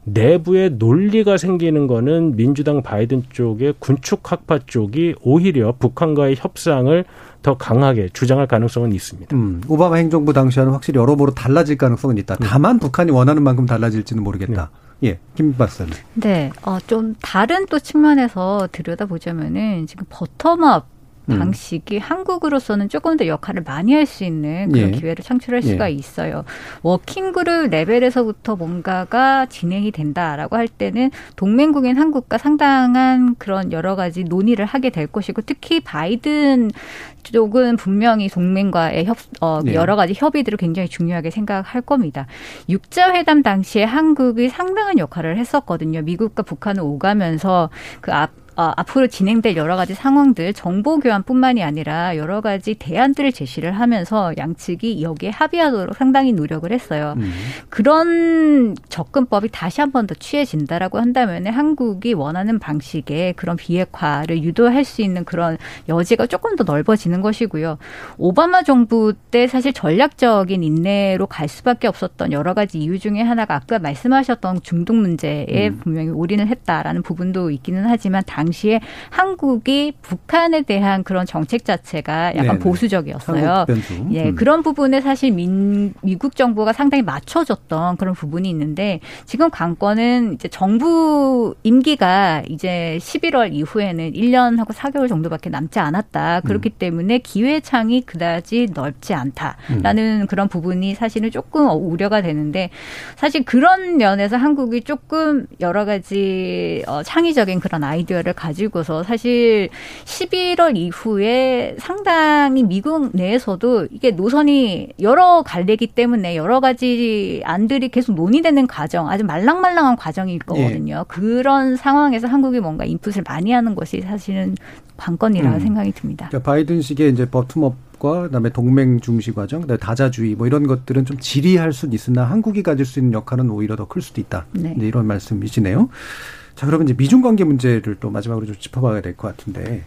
J: 예. 내부에 논리가 생기는 거는 민주당 바이든 쪽의 군축 학파 쪽이 오히려 북한과의 협상을 더 강하게 주장할 가능성은 있습니다.
F: 음, 오바마 행정부 당시와는 확실히 여러모로 달라질 가능성은 있다. 네. 다만 북한이 원하는 만큼 달라질지는 모르겠다. 네. 예, 김 박사님.
I: 네, 어, 좀 다른 또 측면에서 들여다보자면은 지금 버텀업 음. 방식이 음. 한국으로서는 조금 더 역할을 많이 할 수 있는 그런 예. 기회를 창출할 수가 예. 있어요. 워킹그룹 레벨에서부터 뭔가가 진행이 된다라고 할 때는 동맹국인 한국과 상당한 그런 여러 가지 논의를 하게 될 것이고 특히 바이든 쪽은 분명히 동맹과의 협, 어, 네. 여러 가지 협의들을 굉장히 중요하게 생각할 겁니다. 육자 회담 당시에 한국이 상당한 역할을 했었거든요. 미국과 북한을 오가면서 그 앞, 어, 앞으로 진행될 여러 가지 상황들 정보 교환뿐만이 아니라 여러 가지 대안들을 제시를 하면서 양측이 여기에 합의하도록 상당히 노력을 했어요. 음. 그런 접근법이 다시 한 번 더 취해진다라고 한다면 한국이 원하는 방식의 그런 비핵화를 유도할 수 있는 그런 여지가 조금 더 넓어지는 것이고요. 오바마 정부 때 사실 전략적인 인내로 갈 수밖에 없었던 여러 가지 이유 중에 하나가 아까 말씀하셨던 중독 문제에 음. 분명히 올인을 했다라는 부분도 있기는 하지만 당 시에 한국이 북한에 대한 그런 정책 자체가 약간 네네. 보수적이었어요. 예, 음. 그런 부분에 사실 민, 미국 정부가 상당히 맞춰줬던 그런 부분이 있는데 지금 관건은 이제 정부 임기가 이제 11월 이후에는 1년하고 4개월 정도밖에 남지 않았다. 그렇기 음. 때문에 기회 창이 그다지 넓지 않다라는 음. 그런 부분이 사실은 조금 우려가 되는데 사실 그런 면에서 한국이 조금 여러 가지 어, 창의적인 그런 아이디어를 가지고서 사실 11월 이후에 상당히 미국 내에서도 이게 노선이 여러 갈래기 때문에 여러 가지 안들이 계속 논의되는 과정, 아주 말랑말랑한 과정일 거거든요. 예. 그런 상황에서 한국이 뭔가 인풋을 많이 하는 것이 사실은 관건이라 음. 생각이 듭니다.
F: 그러니까 바이든식의 이제 버텀업과 그다음에 동맹 중시 과정, 그다음에 다자주의 뭐 이런 것들은 좀 지리할 수는 있으나 한국이 가질 수 있는 역할은 오히려 더 클 수도 있다. 네. 이런 말씀이시네요. 자, 그러면 이제 미중 관계 문제를 또 마지막으로 좀 짚어봐야 될 것 같은데.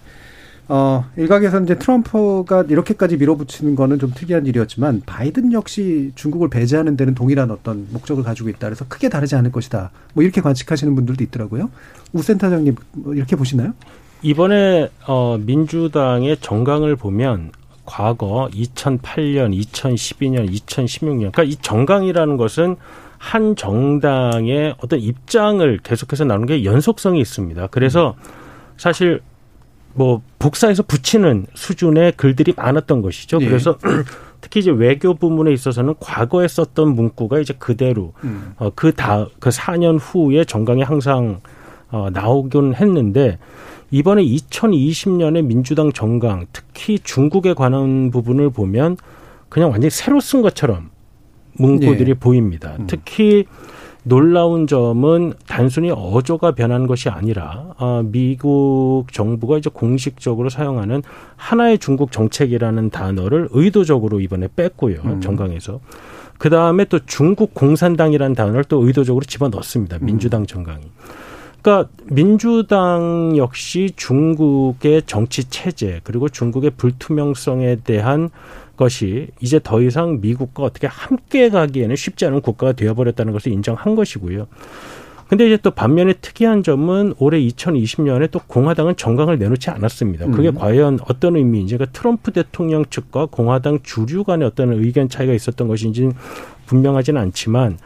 F: 어, 일각에서 이제 트럼프가 이렇게까지 밀어붙이는 거는 좀 특이한 일이었지만 바이든 역시 중국을 배제하는 데는 동일한 어떤 목적을 가지고 있다. 그래서 크게 다르지 않을 것이다. 뭐 이렇게 관측하시는 분들도 있더라고요. 우 센터장님 뭐 이렇게 보시나요?
J: 이번에 어, 민주당의 정강을 보면 과거 2008년, 2012년, 2016년 그러니까 이 정강이라는 것은 한 정당의 어떤 입장을 계속해서 나누는 게 연속성이 있습니다. 그래서 사실 뭐 복사해서 붙이는 수준의 글들이 많았던 것이죠. 네. 그래서 *clears throat* 특히 이제 외교 부문에 있어서는 과거에 썼던 문구가 이제 그대로 음. 어, 그다그 그 4년 후에 정강이 항상 어, 나오긴 했는데 이번에 2020년에 민주당 정강 특히 중국에 관한 부분을 보면 그냥 완전히 새로 쓴 것처럼 문구들이 네. 보입니다. 음. 특히 놀라운 점은 단순히 어조가 변한 것이 아니라 어, 미국 정부가 이제 공식적으로 사용하는 하나의 중국 정책이라는 단어를 의도적으로 이번에 뺐고요. 음. 정강에서. 그 다음에 또 중국 공산당이라는 단어를 또 의도적으로 집어넣습니다. 민주당 정강이. 그러니까 민주당 역시 중국의 정치 체제 그리고 중국의 불투명성에 대한 것이 이제 더 이상 미국과 어떻게 함께 가기에는 쉽지 않은 국가가 되어버렸다는 것을 인정한 것이고요. 근데 이제 또 반면에 특이한 점은 올해 2020년에 또 공화당은 정강을 내놓지 않았습니다. 그게 음. 과연 어떤 의미인지, 그러니까 트럼프 대통령 측과 공화당 주류 간의 어떤 의견 차이가 있었던 것인지는 분명하지는 않지만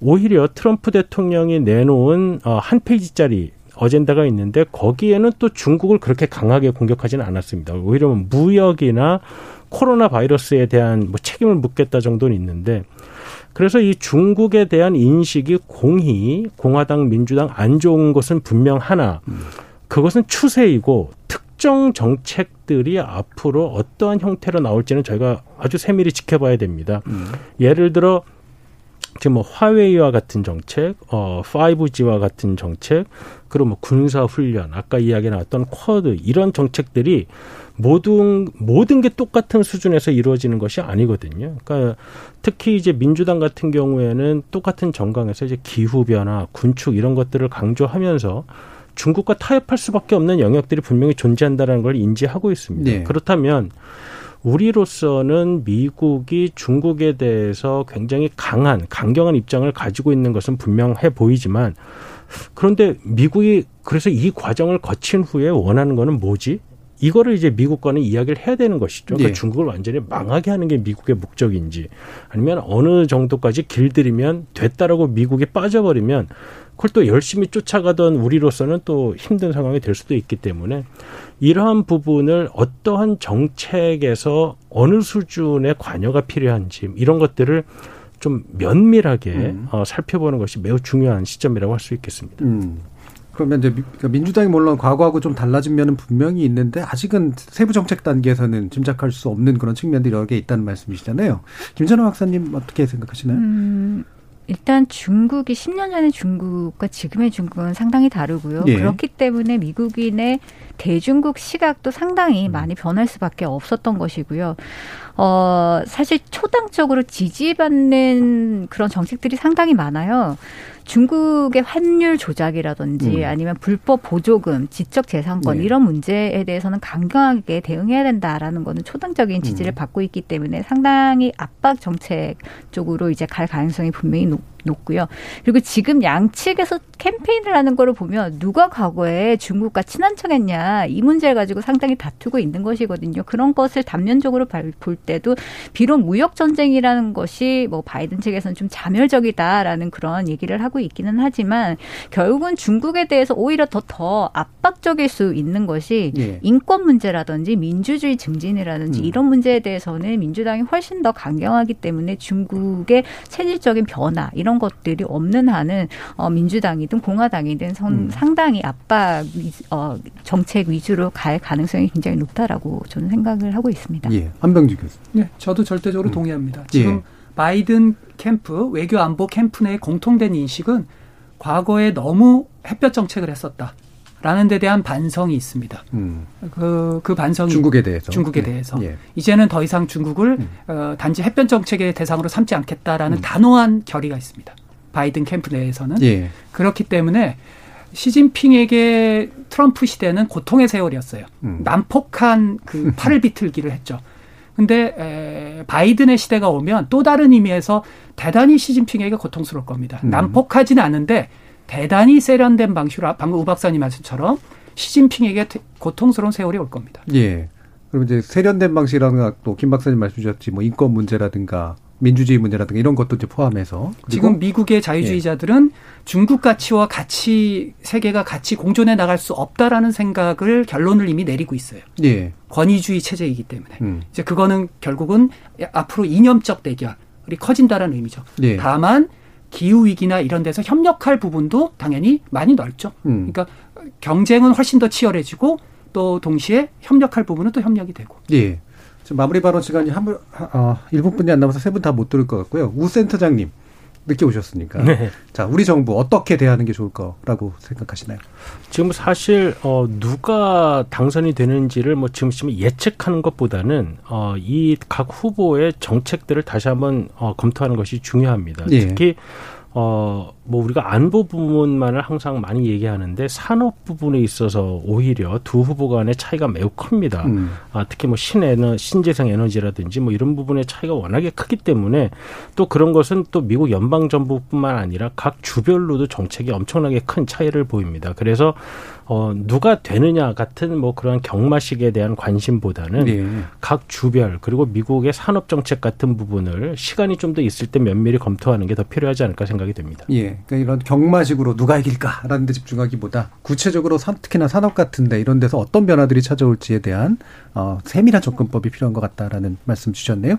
J: 오히려 트럼프 대통령이 내놓은 어, 한 페이지짜리 어젠다가 있는데 거기에는 또 중국을 그렇게 강하게 공격하지는 않았습니다. 오히려 무역이나 코로나 바이러스에 대한 뭐 책임을 묻겠다 정도는 있는데 그래서 이 중국에 대한 인식이 공히 공화당 민주당 안 좋은 것은 분명 하나 그것은 추세이고 특정 정책들이 앞으로 어떠한 형태로 나올지는 저희가 아주 세밀히 지켜봐야 됩니다. 음. 예를 들어 지금 뭐 화웨이와 같은 정책, 어 5G와 같은 정책, 그리고 뭐 군사 훈련, 아까 이야기 나왔던 쿼드 이런 정책들이 모든 모든 게 똑같은 수준에서 이루어지는 것이 아니거든요. 그러니까 특히 이제 민주당 같은 경우에는 똑같은 정강에서 이제 기후 변화, 군축 이런 것들을 강조하면서 중국과 타협할 수밖에 없는 영역들이 분명히 존재한다는 걸 인지하고 있습니다. 네. 그렇다면 우리로서는 미국이 중국에 대해서 굉장히 강한 강경한 입장을 가지고 있는 것은 분명해 보이지만 그런데 미국이 그래서 이 과정을 거친 후에 원하는 거는 뭐지? 이거를 이제 미국과는 이야기를 해야 되는 것이죠. 그러니까 네. 중국을 완전히 망하게 하는 게 미국의 목적인지 아니면 어느 정도까지 길들이면 됐다라고 미국이 빠져버리면 그걸 또 열심히 쫓아가던 우리로서는 또 힘든 상황이 될 수도 있기 때문에 이러한 부분을 어떠한 정책에서 어느 수준의 관여가 필요한지 이런 것들을 좀 면밀하게 음. 어, 살펴보는 것이 매우 중요한 시점이라고 할 수 있겠습니다. 음.
F: 그러면 이제 그러니까 민주당이 물론 과거하고 좀 달라진 면은 분명히 있는데 아직은 세부 정책 단계에서는 짐작할 수 없는 그런 측면들이 여러 개 있다는 말씀이시잖아요. 김전호 박사님 어떻게 생각하시나요? 음,
I: 일단 중국이 10년 전의 중국과 지금의 중국은 상당히 다르고요. 예. 그렇기 때문에 미국인의 대중국 시각도 상당히 많이 변할 수밖에 없었던 것이고요. 어, 사실 초당적으로 지지받는 그런 정책들이 상당히 많아요. 중국의 환율 조작이라든지 음. 아니면 불법 보조금, 지적 재산권 네. 이런 문제에 대해서는 강경하게 대응해야 된다라는 거는 초당적인 지지를 음. 받고 있기 때문에 상당히 압박 정책 쪽으로 이제 갈 가능성이 분명히 높, 높고요. 그리고 지금 양측에서 캠페인을 하는 거를 보면 누가 과거에 중국과 친한 척했냐 이 문제를 가지고 상당히 다투고 있는 것이거든요. 그런 것을 단면적으로 볼 때도 비록 무역 전쟁이라는 것이 뭐 바이든 측에서는 좀 자멸적이다라는 그런 얘기를 하고 있기는 하지만 결국은 중국에 대해서 오히려 더 더 압박적일 수 있는 것이 예. 인권 문제라든지 민주주의 증진이라든지 음. 이런 문제에 대해서는 민주당이 훨씬 더 강경하기 때문에 중국의 체질적인 변화 이런 것들이 없는 한은 어, 민주당이든 공화당이든 선, 음. 상당히 압박 어, 정책 위주로 갈 가능성이 굉장히 높다라고 저는 생각을 하고 있습니다.
F: 예, 한병지 교수.
H: 네, 저도 절대적으로 음. 동의합니다. 지금 예. 바이든 캠프 외교 안보 캠프 내 공통된 인식은 과거에 너무 햇볕 정책을 했었다. 라는 데 대한 반성이 있습니다. 음. 그, 그 반성이.
F: 중국에 대해서.
H: 중국에 네. 대해서. 예. 이제는 더 이상 중국을 음. 어, 단지 햇볕 정책의 대상으로 삼지 않겠다라는 음. 단호한 결의가 있습니다. 바이든 캠프 내에서는. 예. 그렇기 때문에 시진핑에게 트럼프 시대는 고통의 세월이었어요. 음. 난폭한 그 *laughs* 팔을 비틀기를 했죠. 근데 에, 바이든의 시대가 오면 또 다른 의미에서 대단히 시진핑에게 고통스러울 겁니다. 음. 난폭하지는 않은데 대단히 세련된 방식으로 방금 우 박사님 말씀처럼 시진핑에게 고통스러운 세월이 올 겁니다.
F: 예. 그럼 이제 세련된 방식이라든가 또김 박사님 말씀 주셨지 뭐 인권 문제라든가 민주주의 문제라든가 이런 것도 이제 포함해서
H: 지금 미국의 자유주의자들은 예. 중국 가치와 가치 세계가 같이 공존해 나갈 수 없다라는 생각을 결론을 이미 내리고 있어요. 예. 권위주의 체제이기 때문에 음. 이제 그거는 결국은 앞으로 이념적 대결이 커진다라는 의미죠. 예. 다만 기후 위기나 이런 데서 협력할 부분도 당연히 많이 넓죠. 음. 그러니까 경쟁은 훨씬 더 치열해지고 또 동시에 협력할 부분은 또 협력이 되고.
F: 예. 마무리 발언 시간이 한 분, 어, 1분뿐이 안 남아서 세 분 다 못 들을 것 같고요. 우 센터장님. 늦게 오셨으니까. 네. 자, 우리 정부 어떻게 대하는 게 좋을 거라고 생각하시나요?
J: 지금 사실 어 누가 당선이 되는지를 뭐 지금 예측하는 것보다는 어이 각 후보의 정책들을 다시 한번 어 검토하는 것이 중요합니다. 네. 특히 어, 뭐 우리가 안보 부분만을 항상 많이 얘기하는데 산업 부분에 있어서 오히려 두 후보 간의 차이가 매우 큽니다. 음. 아, 특히 뭐 신에너 신재생 에너지라든지 뭐 이런 부분의 차이가 워낙에 크기 때문에 또 그런 것은 또 미국 연방 정부뿐만 아니라 각 주별로도 정책이 엄청나게 큰 차이를 보입니다. 그래서 어, 누가 되느냐 같은 뭐 그런 경마식에 대한 관심보다는 네. 각 주별 그리고 미국의 산업 정책 같은 부분을 시간이 좀 더 있을 때 면밀히 검토하는 게 더 필요하지 않을까 생각이 됩니다.
F: 예. 그러니까 이런 경마식으로 누가 이길까라는 데 집중하기보다 구체적으로 특히나 산업 같은데 이런 데서 어떤 변화들이 찾아올지에 대한 어, 세밀한 접근법이 필요한 것 같다라는 말씀 주셨네요.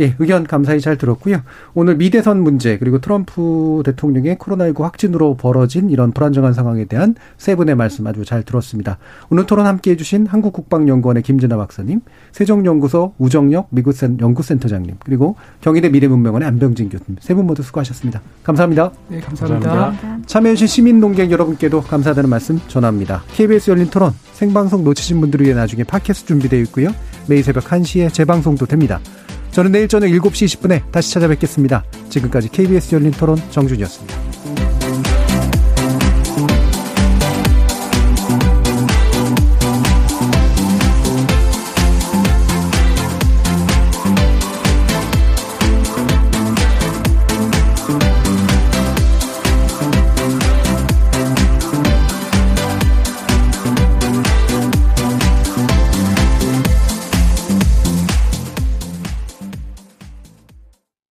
F: 예, 의견 감사히 잘 들었고요. 오늘 미대선 문제 그리고 트럼프 대통령의 코로나19 확진으로 벌어진 이런 불안정한 상황에 대한 세 분의 말씀 아주 잘 들었습니다. 오늘 토론 함께해 주신 한국국방연구원의 김진아 박사님, 세종연구소 우정역 미국 연구센터장님, 그리고 경희대 미래문명원의 안병진 교수님 세 분 모두 수고하셨습니다. 감사합니다.
H: 네, 감사합니다. 감사합니다.
F: 참여해주신 시민농객 여러분께도 감사하다는 말씀 전합니다. KBS 열린 토론 생방송 놓치신 분들을 위해 나중에 팟캐스트 준비되어 있고요. 매일 새벽 1시에 재방송도 됩니다. 저는 내일 저녁 7시 20분에 다시 찾아뵙겠습니다. 지금까지 KBS 열린 토론 정준이었습니다.